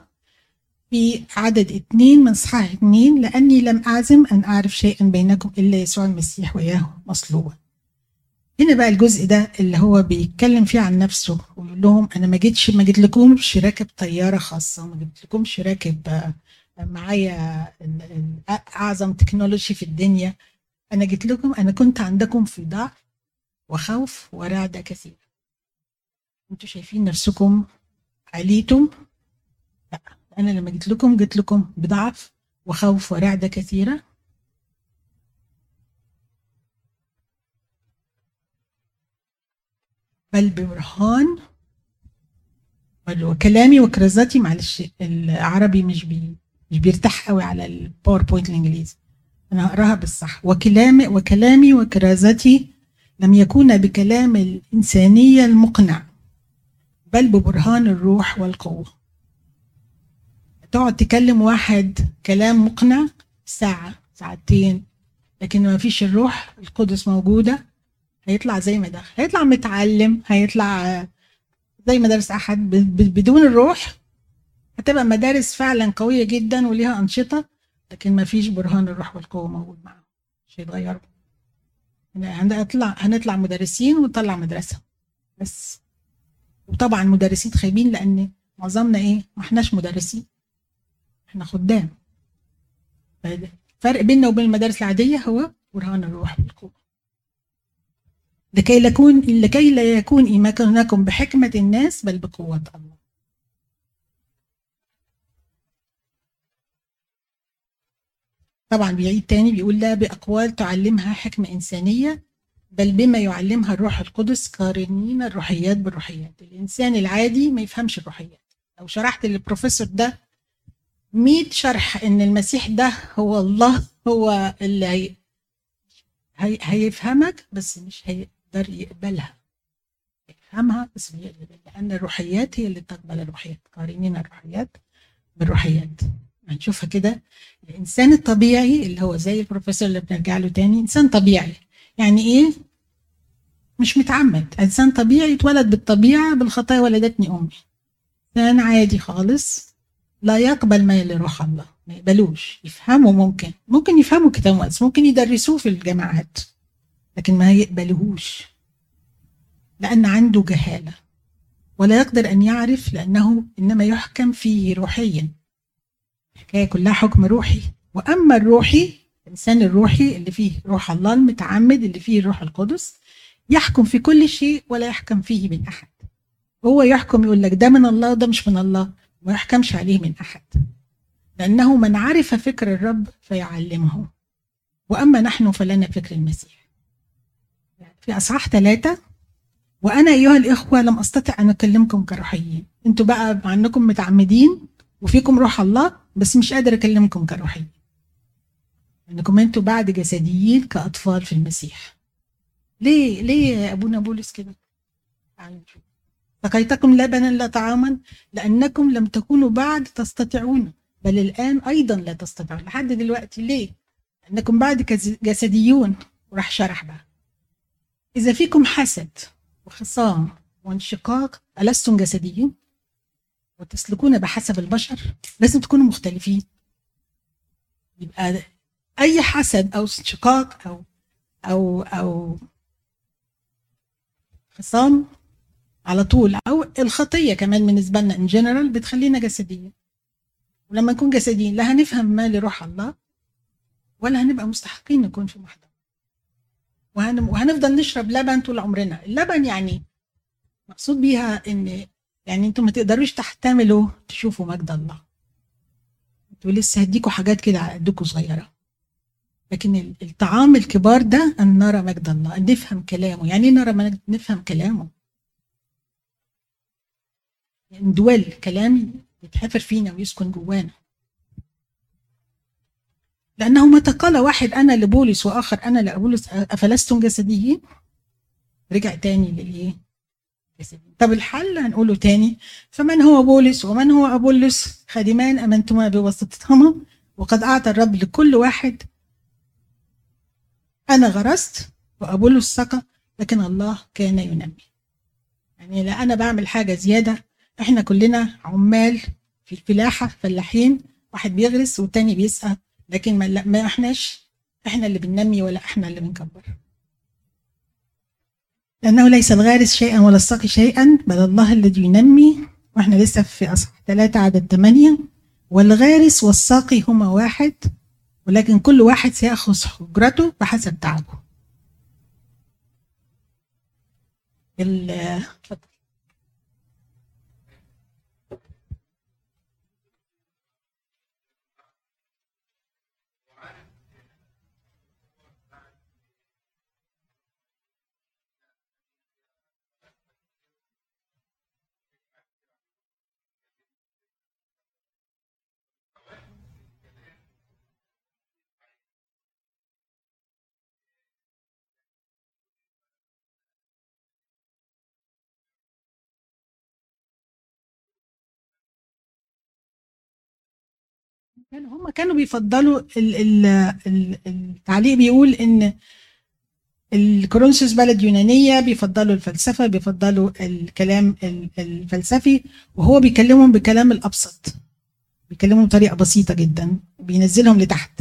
Speaker 1: في عدد اثنين من صحاح اثنين لأني لم أعزم أن أعرف شيئا بينكم إلا يسوع المسيح وياه مصلوبا. هنا بقى الجزء ده اللي هو بيتكلم فيه عن نفسه ويقول لهم أنا ما جيتش ما جيت لكمش راكب طيارة خاصة ما جيت لكمش راكب آه، معايا أعظم تكنولوجي في الدنيا. أنا جيت لكم أنا كنت عندكم في ضعف وخوف ورعدة كثير. أنتوا شايفين نفسكم عليتم لا أنا لما جيت لكم جيت لكم بضعف وخوف ورعدة كثيرة. بل ببرهان وكلامي وكرازاتي معلش العربي مش بي مش بيرتاح قوي على الباوربوينت الإنجليزي. أنا هقراها بالصح. وكلامي وكلامي وكرازتي لم يكون بكلام الإنسانية المقنع بل ببرهان الروح والقوة. تقعد تكلم واحد كلام مقنع ساعة ساعتين لكن ما فيش الروح القدس موجودة. هيطلع زي ما دخل. هيطلع متعلم هيطلع زي مدارس أحد بدون الروح. هتبقى مدارس فعلا قوية جدا وليها أنشطة لكن ما فيش برهان الروح والقوة موجود معاهم. مش هيتغيروا. هنطلع هنطلع مدرسين ونطلع مدرسة. بس. وطبعا مدرسين خايبين لأن معظمنا إيه؟ ما إحناش مدرسين. إحنا خدام. الفرق بيننا وبين المدارس العادية هو برهان الروح والقوة. لكي يكون لكي لا يكون إيمانكم بحكمة الناس بل بقوة الله. طبعا بيعيد تاني بيقول لا بأقوال تعلمها حكمة إنسانية بل بما يعلمها الروح القدس قارنين الروحيات بالروحيات. الإنسان العادي ما يفهمش الروحيات. لو شرحت للبروفيسور ده 100 شرح إن المسيح ده هو الله هو اللي هي هي هيفهمك بس مش هيقدر يقبلها. يفهمها بس هيقدر لأن الروحيات هي اللي تقبل الروحيات. قارنين الروحيات بالروحيات. هنشوفها كده. الإنسان الطبيعي اللي هو زي البروفيسور اللي بنرجع له تاني إنسان طبيعي. يعني إيه؟ مش متعمد. إنسان طبيعي اتولد بالطبيعة بالخطايا ولدتني أمي. إنسان عادي خالص. لا يقبل ما لروح الله. ما يقبلوش. يفهموا ممكن. ممكن يفهموا كتاب مقدس ممكن يدرسوه في الجامعات. لكن ما يقبلوهوش لأن عنده جهالة ولا يقدر أن يعرف لأنه إنما يحكم فيه روحيا. الحكاية كلها حكم روحي. وأما الروحي الإنسان الروحي اللي فيه روح الله المتعمد اللي فيه الروح القدس يحكم في كل شيء ولا يحكم فيه من أحد. هو يحكم يقول لك ده من الله وده مش من الله ما يحكمش عليه من أحد. لأنه من عرف فكر الرب فيعلمه. وأما نحن فلنا فكر المسيح. في أصحاح ثلاثة وأنا أيها الإخوة لم أستطع أن أكلمكم كروحيين. أنتوا بقى مع أنكم متعمدين وفيكم روح الله بس مش قادر أكلمكم كروحيين. أنكم أنتوا بعد جسديين كأطفال في المسيح. ليه ليه أبونا بولس كده؟ سقيتكم لبنا لا طعاما لأنكم لم تكونوا بعد تستطيعون بل الآن أيضا لا تستطيعون. لحد دلوقتي ليه؟ أنكم بعد جسديون. وراح شرح بقى. إذا فيكم حسد وخصام وانشقاق ألستم جسديين؟ وتسلكون بحسب البشر؟ لازم تكونوا مختلفين. يبقى أي حسد أو انشقاق أو أو أو خصام على طول أو الخطية كمان بالنسبة لنا ان جنرال بتخلينا جسديين. ولما نكون جسديين لا هنفهم ما لروح الله ولا هنبقى مستحقين نكون في محضر. وهن... وهنفضل نشرب لبن طول عمرنا. اللبن يعني مقصود بيها إن يعني أنتم ما تقدروش تحتملوا تشوفوا مجد الله. أنتوا لسه هديكوا حاجات كده على قدكم صغيرة. لكن الطعام الكبار ده أن نرى مجد الله أن نفهم كلامه. يعني نرى نفهم كلامه؟ ندول كلام يتحفر فينا ويسكن جوانا. لأنه متى قال واحد أنا لبولس وآخر أنا لأبولس أفلستم جسديين؟ رجع تاني للإيه؟ طب الحل هنقوله تاني فمن هو بولس ومن هو أبولس؟ خادمان أمنتما بواسطتهما وقد أعطى الرب لكل واحد. أنا غرست وأبولس سقى لكن الله كان ينمي. يعني لا أنا بعمل حاجة زيادة إحنا كلنا عمال في الفلاحة فلاحين واحد بيغرس والتاني بيسقى. لكن ما, ما احناش إحنا اللي بننمي ولا إحنا اللي بنكبر لأنه ليس الغارس شيئا ولا الساقي شيئا بل الله الذي ينمي وإحنا لسه في أصح ثلاثة عدد ثمانية والغارس والساقي هما واحد ولكن كل واحد سيأخذ أجرته بحسب تعبه. اتفضل كانوا هم كانوا بيفضلوا ال ال ال التعليق بيقول إن الكورنثوس بلد يونانية بيفضلوا الفلسفة بيفضلوا الكلام الفلسفي وهو بيكلمهم بكلام الأبسط بيكلمهم بطريقة بسيطة جدا بينزلهم لتحت.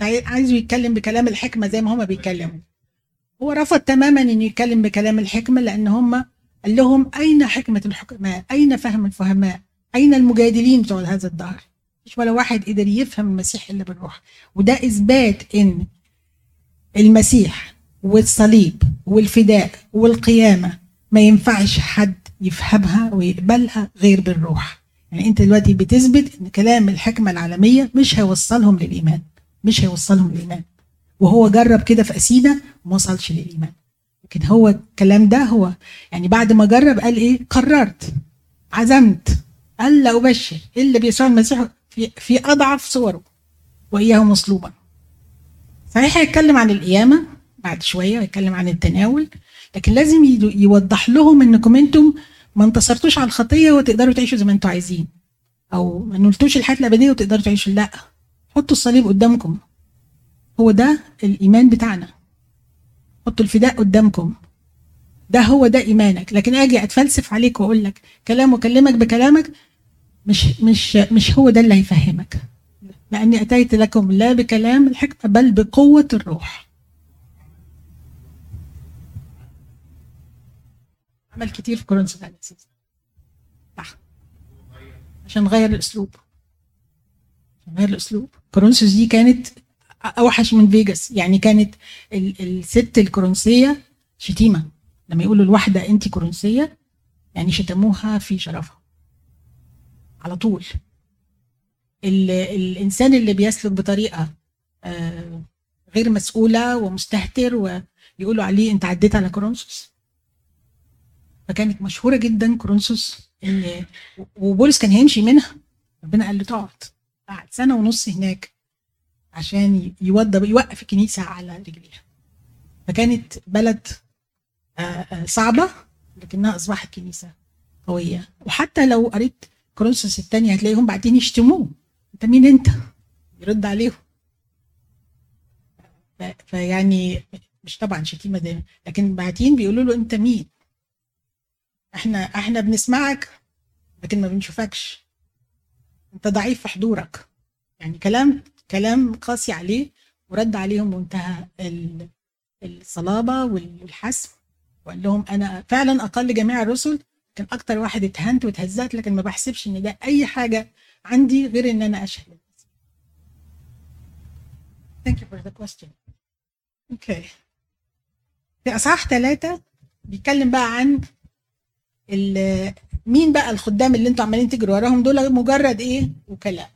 Speaker 1: عايزه يتكلم بكلام الحكمة زي ما هما بيتكلموا هو رفض تماما انه يتكلم بكلام الحكمة لأن هم قال لهم أين حكمة الحكماء؟ أين فهم الفهماء؟ أين المجادلين بتوع هذا الدهر؟ مش ولا واحد قدر يفهم المسيح الا بالروح وده إثبات إن المسيح والصليب والفداء والقيامة ما ينفعش حد يفهمها ويقبلها غير بالروح يعني أنت دلوقتي بتثبت إن كلام الحكمة العالمية مش هيوصلهم للإيمان مش هيوصلهم للإيمان. وهو جرب كده في اسينا وما وصلش للإيمان. لكن هو الكلام ده هو يعني بعد ما جرب قال إيه؟ قررت. عزمت. قال لا أبشر. الا بيسوع المسيح في, في أضعف صوره؟ وإياه مصلوبا. صحيح هيتكلم عن القيامة بعد شوية هيتكلم عن التناول. لكن لازم يوضح لهم إنكم أنتم ما انتصرتوش على الخطية وتقدروا تعيشوا زي ما أنتم عايزين. أو ما نلتوش الحياة الأبدية وتقدروا تعيشوا. لا. حطوا الصليب قدامكم. هو ده الإيمان بتاعنا. حطوا الفداء قدامكم. ده هو ده إيمانك. لكن أجي أتفلسف عليك وأقول لك كلام وأكلمك بكلامك مش مش مش هو ده اللي هيفهمك. لأني أتيت لكم لا بكلام الحكمة بل بقوة الروح. عمل كتير في كورنثوس عشان نغير الأسلوب. غير الأسلوب. كورنثوس دي كانت أوحش من فيجاس. يعني كانت الست الكورنثية شتيمة. لما يقولوا الواحده انت كورنثيه يعني شتموها في شرفها. على طول. الإنسان اللي بيسلك بطريقة آه، غير مسؤولة ومستهتر ويقولوا عليه أنت عديت على كورنثوس. فكانت مشهورة جدا كورنثوس ان وبولس كان هيمشي منها. ربنا قال له تقعد. قعد سنة ونص هناك عشان يوضب يوقف الكنيسة على رجليها. فكانت بلد آه، آه، صعبة لكنها أصبحت كنيسة قوية. وحتى لو قريت كورنثوس الثانية هتلاقيهم بعدين يشتموه. أنت مين أنت؟ يرد عليهم. فيعني مش طبعا شتيمة دايما لكن بعدين بيقولوا له أنت مين؟ إحنا إحنا بنسمعك لكن ما بنشوفكش. انت ضعيف في حضورك يعني كلام كلام قاسي عليه ورد عليهم منتهى الصلابة والحسم وقال لهم أنا فعلا أقل جميع الرسل كان أكتر واحد اتهنت واتهزت لكن ما بحسبش إن ده أي حاجة عندي غير إن أنا أشهد Thank you for the question. Okay. في أصحاح ثلاثة بيتكلم بقى عن مين بقى الخدام اللي أنتوا عمالين تجروا وراهم دول؟ مجرد إيه؟ وكلاء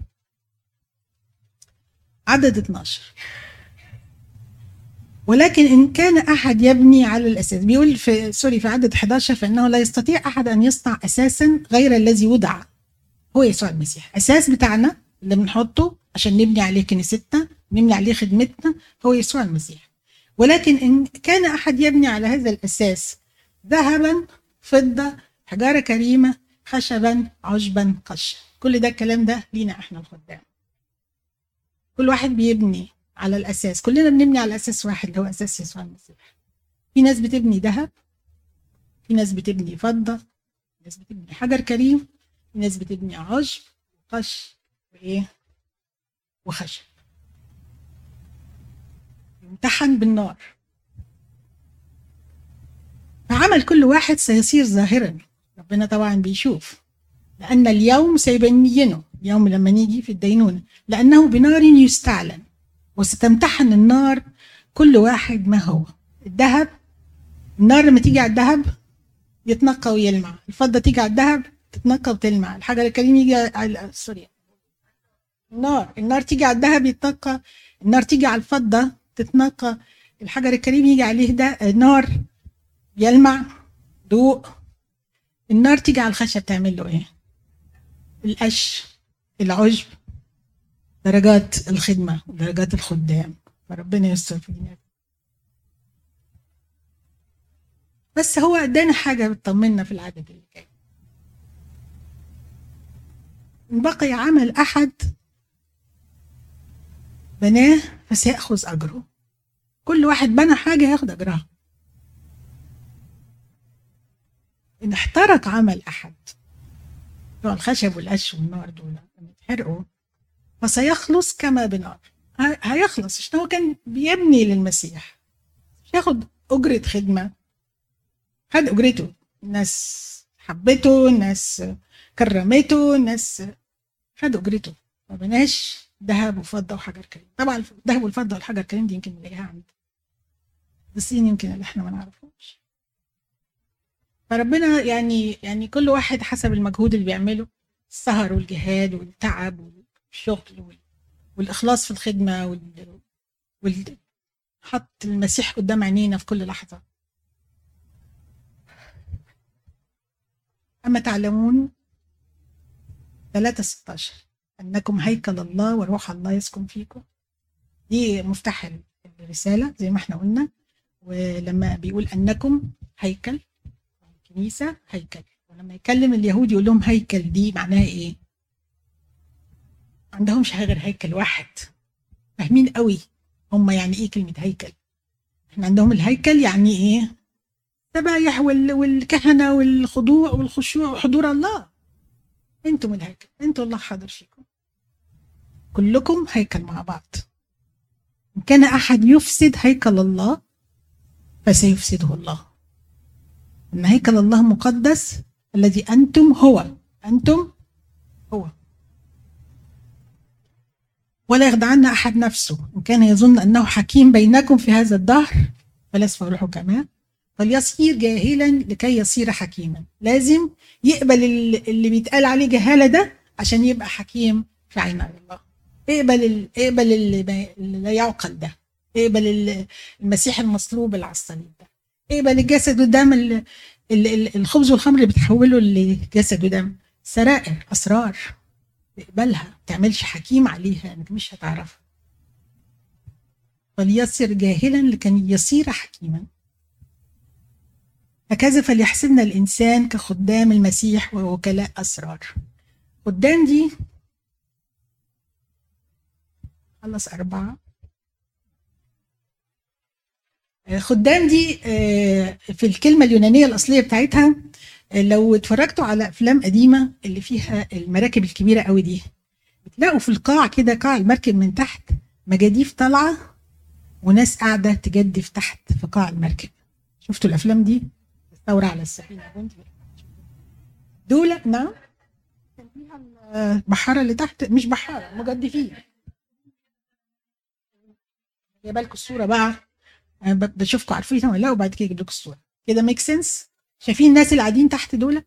Speaker 1: عدد 12 ولكن إن كان أحد يبني على الأساس بيقول في سوري في عدد 11 فإنه لا يستطيع أحد أن يصنع أساسا غير الذي وضع هو يسوع المسيح. أساس بتاعنا اللي بنحطه عشان نبني عليه كنيستنا نبني عليه خدمتنا هو يسوع المسيح. ولكن إن كان أحد يبني على هذا الأساس ذهبا فضة حجارة كريمة خشبا عشبا قشا كل ده الكلام ده لينا إحنا الخدام. كل واحد بيبني على الأساس. كلنا بنبني على أساس واحد اللي هو أساس يسوع المسيح. في ناس بتبني ذهب في ناس بتبني فضة في ناس بتبني حجر كريم في ناس بتبني عشب وقش وإيه؟ وخشب. يمتحن بالنار. فعمل كل واحد سيصير ظاهرا. ربنا طبعا بيشوف. لأن اليوم سيبينه يوم لما نيجي في الدينونة. لأنه بنار يستعلن. وستمتحن النار كل واحد ما هو. الذهب النار لما تيجي على الذهب يتنقى ويلمع. الفضة تيجي على الذهب تتنقى وتلمع. الحجر الكريم يجي على سوري. النار النار تيجي على الذهب يتنقى. النار تيجي على الفضة تتنقى. الحجر الكريم يجي عليه ده نار يلمع ضوء النار تيجي على الخشب تعمل له إيه؟ القش العجب درجات الخدمة ودرجات الخدام. فربنا يستر فينا بس هو ادانا حاجة بتطمنا في العدد اللي جاي. إن بقي عمل أحد بناه فسيأخذ أجره. كل واحد بنى حاجة ياخد أجرها. إن احترق عمل أحد. بتوع الخشب والقش والنار دول لما يتحرقوا فسيخلص كما بنار. هيخلص. عشان هو كان بيبني للمسيح. مش ياخد أجرة خدمة. خد أجرته. الناس حبته الناس كرمته الناس خد أجرته. ما بناش ذهب وفضة وحجر كريم. طبعا الذهب والفضة والحجر الكريم دي يمكن نلاقيها عند. الصين يمكن اللي إحنا ما نعرفهمش. فربنا يعني يعني كل واحد حسب المجهود اللي بيعمله السهر والجهاد والتعب والشغل والإخلاص في الخدمة وال, وال... حط المسيح قدام عينينا في كل لحظة. أما تعلمون 3 16 أنكم هيكل الله وروح الله يسكن فيكم. دي مفتاح الرسالة زي ما إحنا قلنا ولما بيقول أنكم هيكل كنيسه هيكل. ولما يكلم اليهود يقول لهم هيكل دي معناها إيه؟ عندهمش غير هيكل واحد. فاهمين قوي هم يعني إيه كلمة هيكل. إحنا عندهم الهيكل يعني إيه؟ الذبايح والكهنة والخضوع والخشوع وحضور الله. أنتم الهيكل. أنتم الله حاضر فيكم. كلكم هيكل مع بعض. إن كان أحد يفسد هيكل الله فسيفسده الله. إن هيكل الله مقدس الذي أنتم هو. أنتم هو. ولا يخدعن أحد نفسه. إن كان يظن أنه حكيم بينكم في هذا الدهر فلسف روحه كمان فليصير جاهلا لكي يصير حكيما. لازم يقبل اللي بيتقال عليه جهالة ده عشان يبقى حكيم في عين الله. اقبل. اقبل اللي لا يعقل ده. اقبل المسيح المصلوب اللي اقبل الجسد والدم ال... ال... الخبز والخمر اللي بتحوله لجسد ودم. سرائر أسرار. اقبلها. ما تعملش حكيم عليها. انك مش هتعرفها. فليصير جاهلا لكي يصير حكيما. هكذا فليحسبنا الإنسان كخدام المسيح ووكلاء أسرار. خدام دي خلص أربعة. خدام دي آه، في الكلمة اليونانية الأصلية بتاعتها آه، لو اتفرجتوا على أفلام قديمة اللي فيها المراكب الكبيرة قوي دي بتلاقوا في القاع كده قاع المركب من تحت مجاديف طالعة وناس قاعدة تجدف تحت في قاع المركب. شفتوا الأفلام دي؟ الثورة على السفينة دول نعم. البحارة اللي تحت مش بحارة مجدفين. جايبه لكم الصورة بقى. بشوفكم عارفينها ولا لا وبعد كده أجيب لكم الصورة. كده ميك سنس شايفين الناس اللي قاعدين تحت دول؟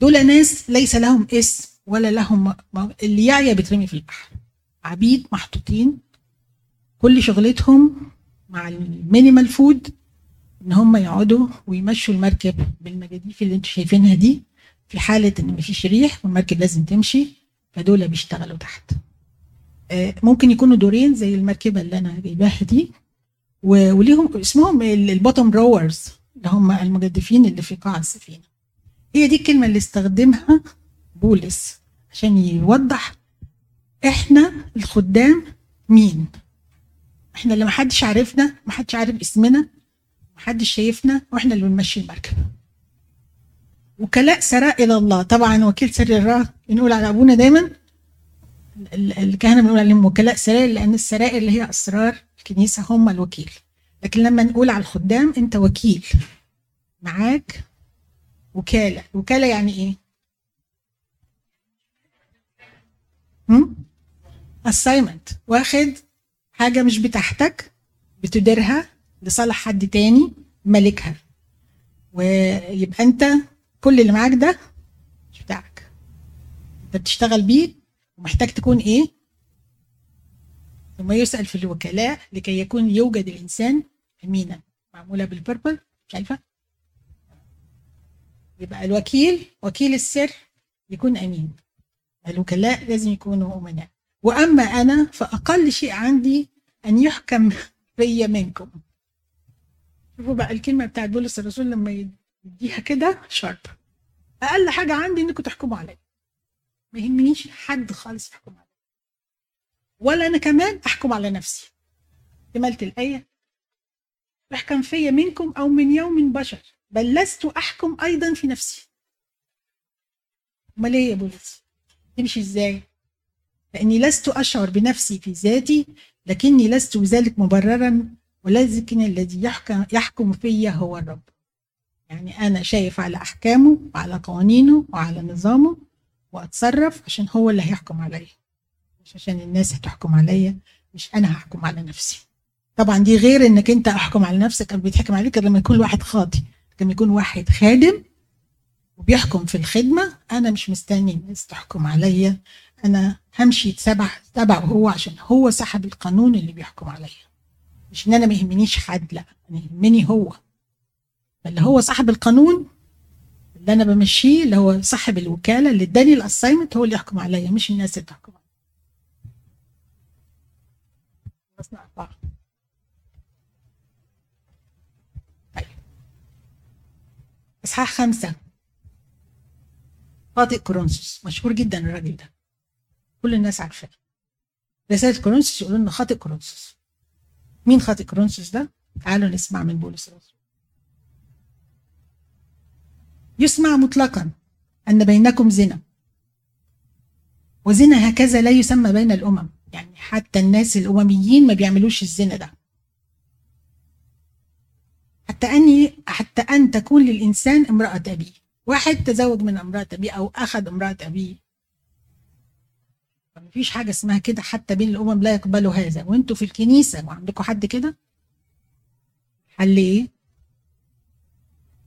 Speaker 1: دول ناس ليس لهم اسم ولا لهم اللي يعيا بيترمي في البحر. عبيد محطوطين. كل شغلتهم مع ال minimal food إن هم يقعدوا ويمشوا المركب بالمجاديف اللي أنتم شايفينها دي. في حالة إن مفيش ريح والمركب لازم تمشي فدول بيشتغلوا تحت. آه، ممكن يكونوا دورين زي المركبة اللي أنا جايباها دي. وليهم اسمهم ال bottom rowers اللي هم المجدفين اللي في قاع السفينة. هي دي الكلمة اللي استخدمها بولس عشان يوضح إحنا الخدام مين. إحنا اللي محدش عارفنا محدش عارف اسمنا محدش شايفنا وإحنا اللي بنمشي المركب. وكلاء سراء إلى الله. طبعا وكيل سر الراه بنقول على أبونا دايما الكهنة بنقول عليهم وكلاء سرائر لأن السرائر اللي هي أسرار الكنيسة هم الوكيل. لكن لما نقول على الخدام أنت وكيل. معاك؟ وكالة. وكالة يعني إيه؟ اسايمنت واخد حاجة مش بتاعتك بتديرها لصالح حد تاني ملكها. ويبقى أنت كل اللي معاك ده مش بتاعك. أنت بتشتغل بيه ومحتاج تكون إيه؟ ثم يسأل في الوكلاء لكي يكون يوجد الإنسان أمينا معمولة بالبربل شايفة يبقى الوكيل وكيل السر يكون أمين. الوكلاء لازم يكونوا أمناء. وأما أنا فأقل شيء عندي أن يحكم في منكم. شوفوا بقى الكلمة بتاعت بولس الرسول لما يديها كده شارب أقل حاجة عندي إنكم تحكموا عليا. ما يهمنيش حد خالص يحكم عليا ولا أنا كمان أحكم على نفسي. كملت الآية. يحكم في منكم أو من يوم بشر بل لست أحكم أيضا في نفسي. أمال إيه يا بولس تمشي إزاي؟ لأني لست أشعر بنفسي في ذاتي لكني لست بذلك مبررا ولكن الذي يحكم, يحكم في هو الرب. يعني أنا شايف على أحكامه وعلى قوانينه وعلى نظامه وأتصرف عشان هو اللي هيحكم عليا. مش عشان الناس هتحكم عليا مش أنا هحكم على نفسي. طبعا دي غير إنك أنت أحكم على نفسك أو بيتحكم عليك لما يكون واحد خاطي. لما يكون واحد خادم وبيحكم في الخدمة أنا مش مستني الناس تحكم عليا. أنا همشي تبع تبعه هو عشان هو صاحب القانون اللي بيحكم عليا. مش إن أنا ما يهمنيش حد لأ أنا يهمني هو. اللي هو صاحب القانون اللي أنا بمشيه اللي هو صاحب الوكالة اللي اداني الأسايمنت هو اللي يحكم عليا مش الناس اللي تحكم عليا إصحاح خمسة. خاطئ كورنثوس مشهور جدا الراجل ده. كل الناس عارفاه. رسالة كورنثوس يقولوا لنا خاطئ كورنثوس. مين خاطئ كورنثوس ده؟ تعالوا نسمع من بولس الرسول. يسمع مطلقا أن بينكم زنا. وزنا هكذا لا يسمى بين الأمم. يعني حتى الناس الأمميين ما بيعملوش الزنا ده. حتى أني حتى أن تكون للإنسان امرأة أبيه واحد تزوج من امرأة أبيه أو أخذ امرأة أبيه ما فيش حاجة اسمها كده حتى بين الأمم لا يقبلوا هذا. وأنتوا في الكنيسة وعندكم حد كده؟ حل إيه؟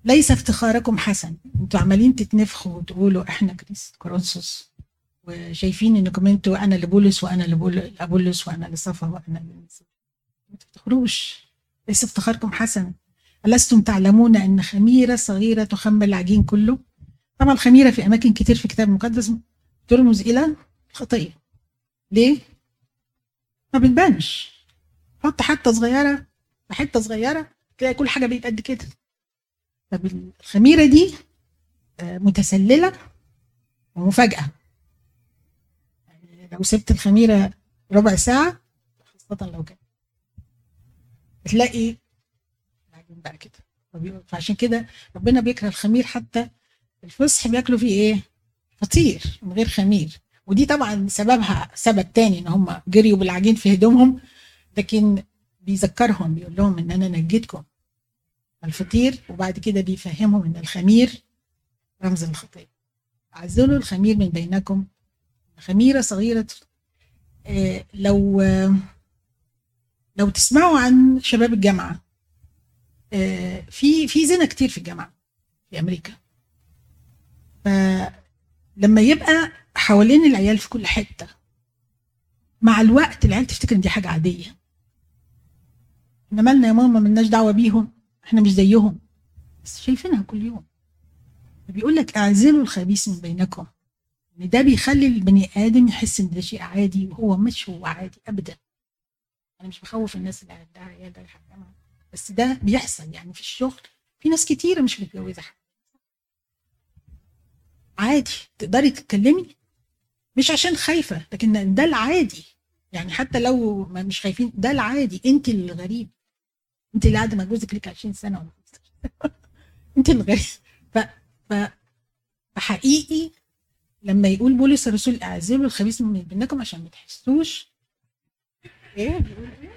Speaker 1: ليس افتخاركم حسن. أنتوا عمالين تتنفخوا وتقولوا إحنا كنيسة كورنثوس. وشايفين انكم أنتوا أنا لبولس وأنا لابولس وأنا لصفا وأنا ما تفتخروش. ليس افتخاركم حسن ألستم تعلمون أن خميرة صغيرة تخمر العجين كله؟ طبعا الخميرة في أماكن كتير في الكتاب المقدس ترمز إلى الخطية ليه؟ ما بتبانش حط حتة صغيرة حتة صغيرة تلاقي كل حاجة بقت قد كده. طب الخميرة دي آه، متسللة ومفاجأة. لو سبت الخميرة ربع ساعة خاصة لو كان. تلاقي بقى كده. فعشان كده ربنا بيكره الخمير حتى الفصح بياكلوا فيه إيه؟ فطير من غير خمير. ودي طبعا سببها سبب تاني إن هم جريوا بالعجين في هدومهم لكن بيذكرهم بيقول لهم إن أنا نجيتكم الفطير وبعد كده بيفهمهم إن الخمير رمز الخطيه عزلوا الخمير من بينكم خميرة صغيرة آه لو آه لو تسمعوا عن شباب الجامعة آه، في في زنا كتير في الجامعة في أمريكا. فلما يبقى حوالين العيال في كل حتة مع الوقت العيال تفتكر إن دي حاجة عادية. إحنا مالنا يا ماما؟ ملناش دعوة بيهم إحنا مش زيهم. بس شايفينها كل يوم. بيقول لك أعزلوا الخبيث من بينكم. ان ده بيخلي البني آدم يحس إن ده شيء عادي وهو مش هو عادي ابدا. أنا مش بخوف الناس اللي عندها عيال ده بس ده بيحصل يعني في الشغل. في ناس كتيرة مش متجوزة حد عادي. تقدري تتكلمي؟ مش عشان خايفة لكن ده العادي. يعني حتى لو ما مش خايفين ده العادي. انت اللي غريب انت اللي قاعدة مع جوزك لك 20 سنة ولا انت اللي غريب ف ف فحقيقي لما يقول بولس الرسول اعزلوا الخبيث من بينكم عشان ما تحسوش. إيه بيقول إيه؟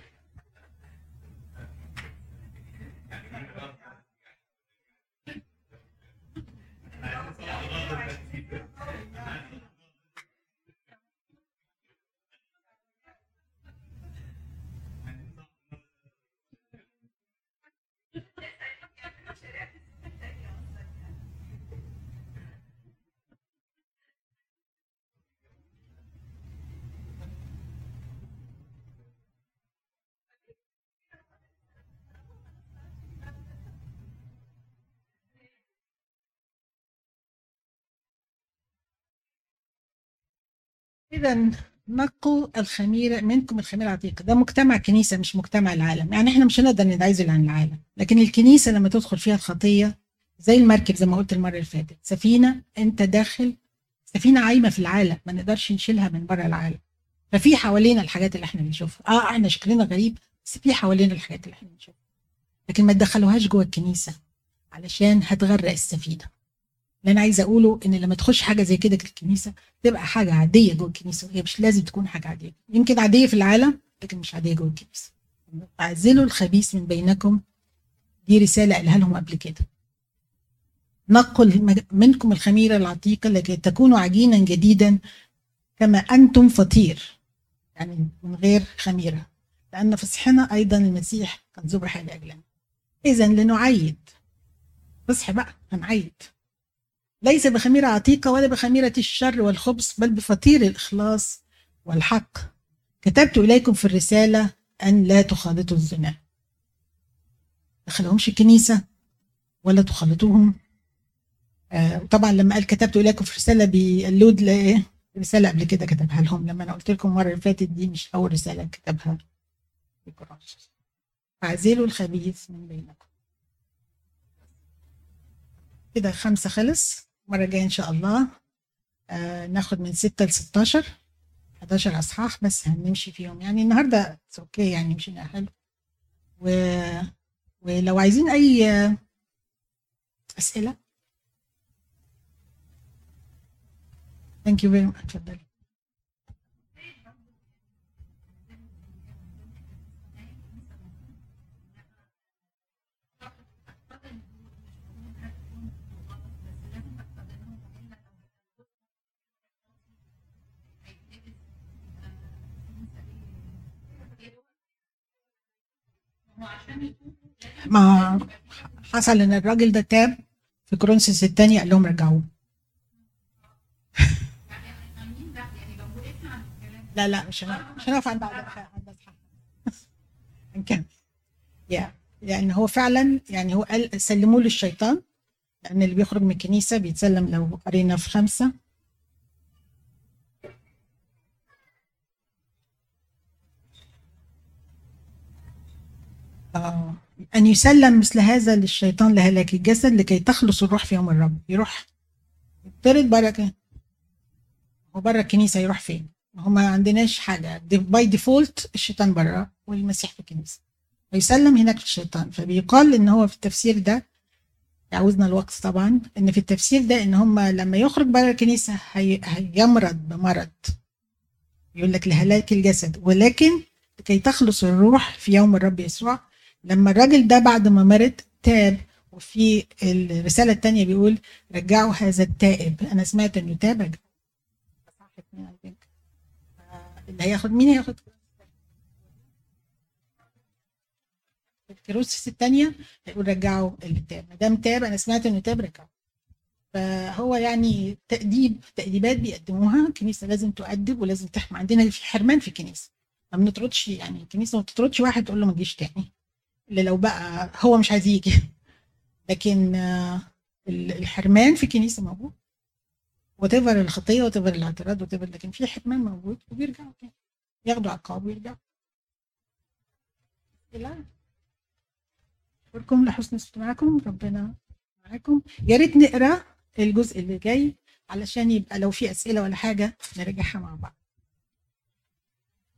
Speaker 1: اذا نقوا الخميرة منكم الخميرة العتيقة. ده مجتمع كنيسة مش مجتمع العالم. يعني إحنا مش هنقدر ننعزل عن العالم. لكن الكنيسة لما تدخل فيها الخطية زي المركب زي ما قلت المرة اللي فاتت سفينة أنت داخل سفينة عايمة في العالم ما نقدرش نشيلها من بره العالم. ففي حوالينا الحاجات اللي إحنا بنشوفها. آه إحنا شكلنا غريب بس في حوالينا الحاجات اللي إحنا بنشوفها. لكن ما تدخلوهاش جوه الكنيسة علشان هتغرق السفينة. اللي أنا عايزة أقوله إن لما تخش حاجة زي كده الكنيسة تبقى حاجة عادية جوه الكنيسة وهي مش لازم تكون حاجة عادية. يمكن عادية في العالم لكن مش عادية جوه الكنيسة. أعزلوا الخبيث من بينكم دي رسالة قالها لهم قبل كده. نقل منكم الخميرة العتيقة لكي تكونوا عجينا جديدا كما أنتم فطير يعني من غير خميرة. لأن فصحنا أيضا المسيح قد ذبح لأجلنا. اذا لنعيد. اصحي بقى هنعيد. ليس بخميرة عتيقة ولا بخميرة الشر والخبث بل بفطير الإخلاص والحق. كتبت إليكم في الرسالة أن لا تخالطوا الزنا. دخلهمش الكنيسة ولا تخالطوهم. آه طبعا لما قال كتبت إليكم في الرسالة بيقلود لإيه رسالة قبل كده كتبها لهم. لما أنا قلت لكم المرة اللي فاتت دي مش أول رسالة كتبها في القرآن فاعزلوا الخبيث من بينكم. كده خمسة خلص. المرة الجاية إن شاء الله آه ناخد من ستة ل 16 11 أصحاح بس هنمشي فيهم يعني النهاردة أوكي يعني مشينا حلو و... ولو عايزين أي أسئلة Thank you very much. اتفضلي. ما حصل إن الراجل ده تاب في كرونسيس الثاني قال لهم رجعوه. لا لا مش هنقف مش هنقف عند نكمل يا يعني هو فعلا يعني هو قال سلموه للشيطان لأن اللي بيخرج من الكنيسة بيتسلم لو قرينا في خمسة. آه. أن يسلم مثل هذا للشيطان لهلاك الجسد لكي تخلص الروح في يوم الرب. يروح. يطرد بره وبره الكنيسة يروح فين؟ هو ما عندناش حاجة. by default الشيطان بره والمسيح في الكنيسة. فيسلم هناك للشيطان فبيقال إن هو في التفسير ده يعوزنا الوقت طبعا إن في التفسير ده إن هم لما يخرج بره الكنيسة هي... هيمرض بمرض. يقول لك لهلاك الجسد. ولكن لكي تخلص الروح في يوم الرب يسوع لما الراجل ده بعد ما مرض تاب وفي الرسالة الثانية بيقول رجعوا هذا التائب. أنا سمعت إنه تاب اللي هياخد مين هياخد؟ الكروسس الثانية هيقول رجعوا اللي تاب. ما دام تاب أنا سمعت إنه تاب رجعوا. فهو يعني تأديب تأديبات بيقدموها. الكنيسة لازم تؤدب ولازم تحمي. عندنا في حرمان في الكنيسة ما بنطردش يعني الكنيسة ما بتطردش واحد تقول له ما تجيش تاني. اللي لو بقى هو مش عايز يجي. لكن الحرمان في الكنيسة موجود. وتفر الخطية وتفر الاعتراض وتفر لكن في حرمان موجود وبيرجعوا تاني. ياخدوا عقاب ويرجعوا. لا أشكركم لحسن استماعكم. ربنا معاكم. يا ريت نقرأ الجزء اللي جاي علشان يبقى لو في أسئلة ولا حاجة نراجعها مع بعض.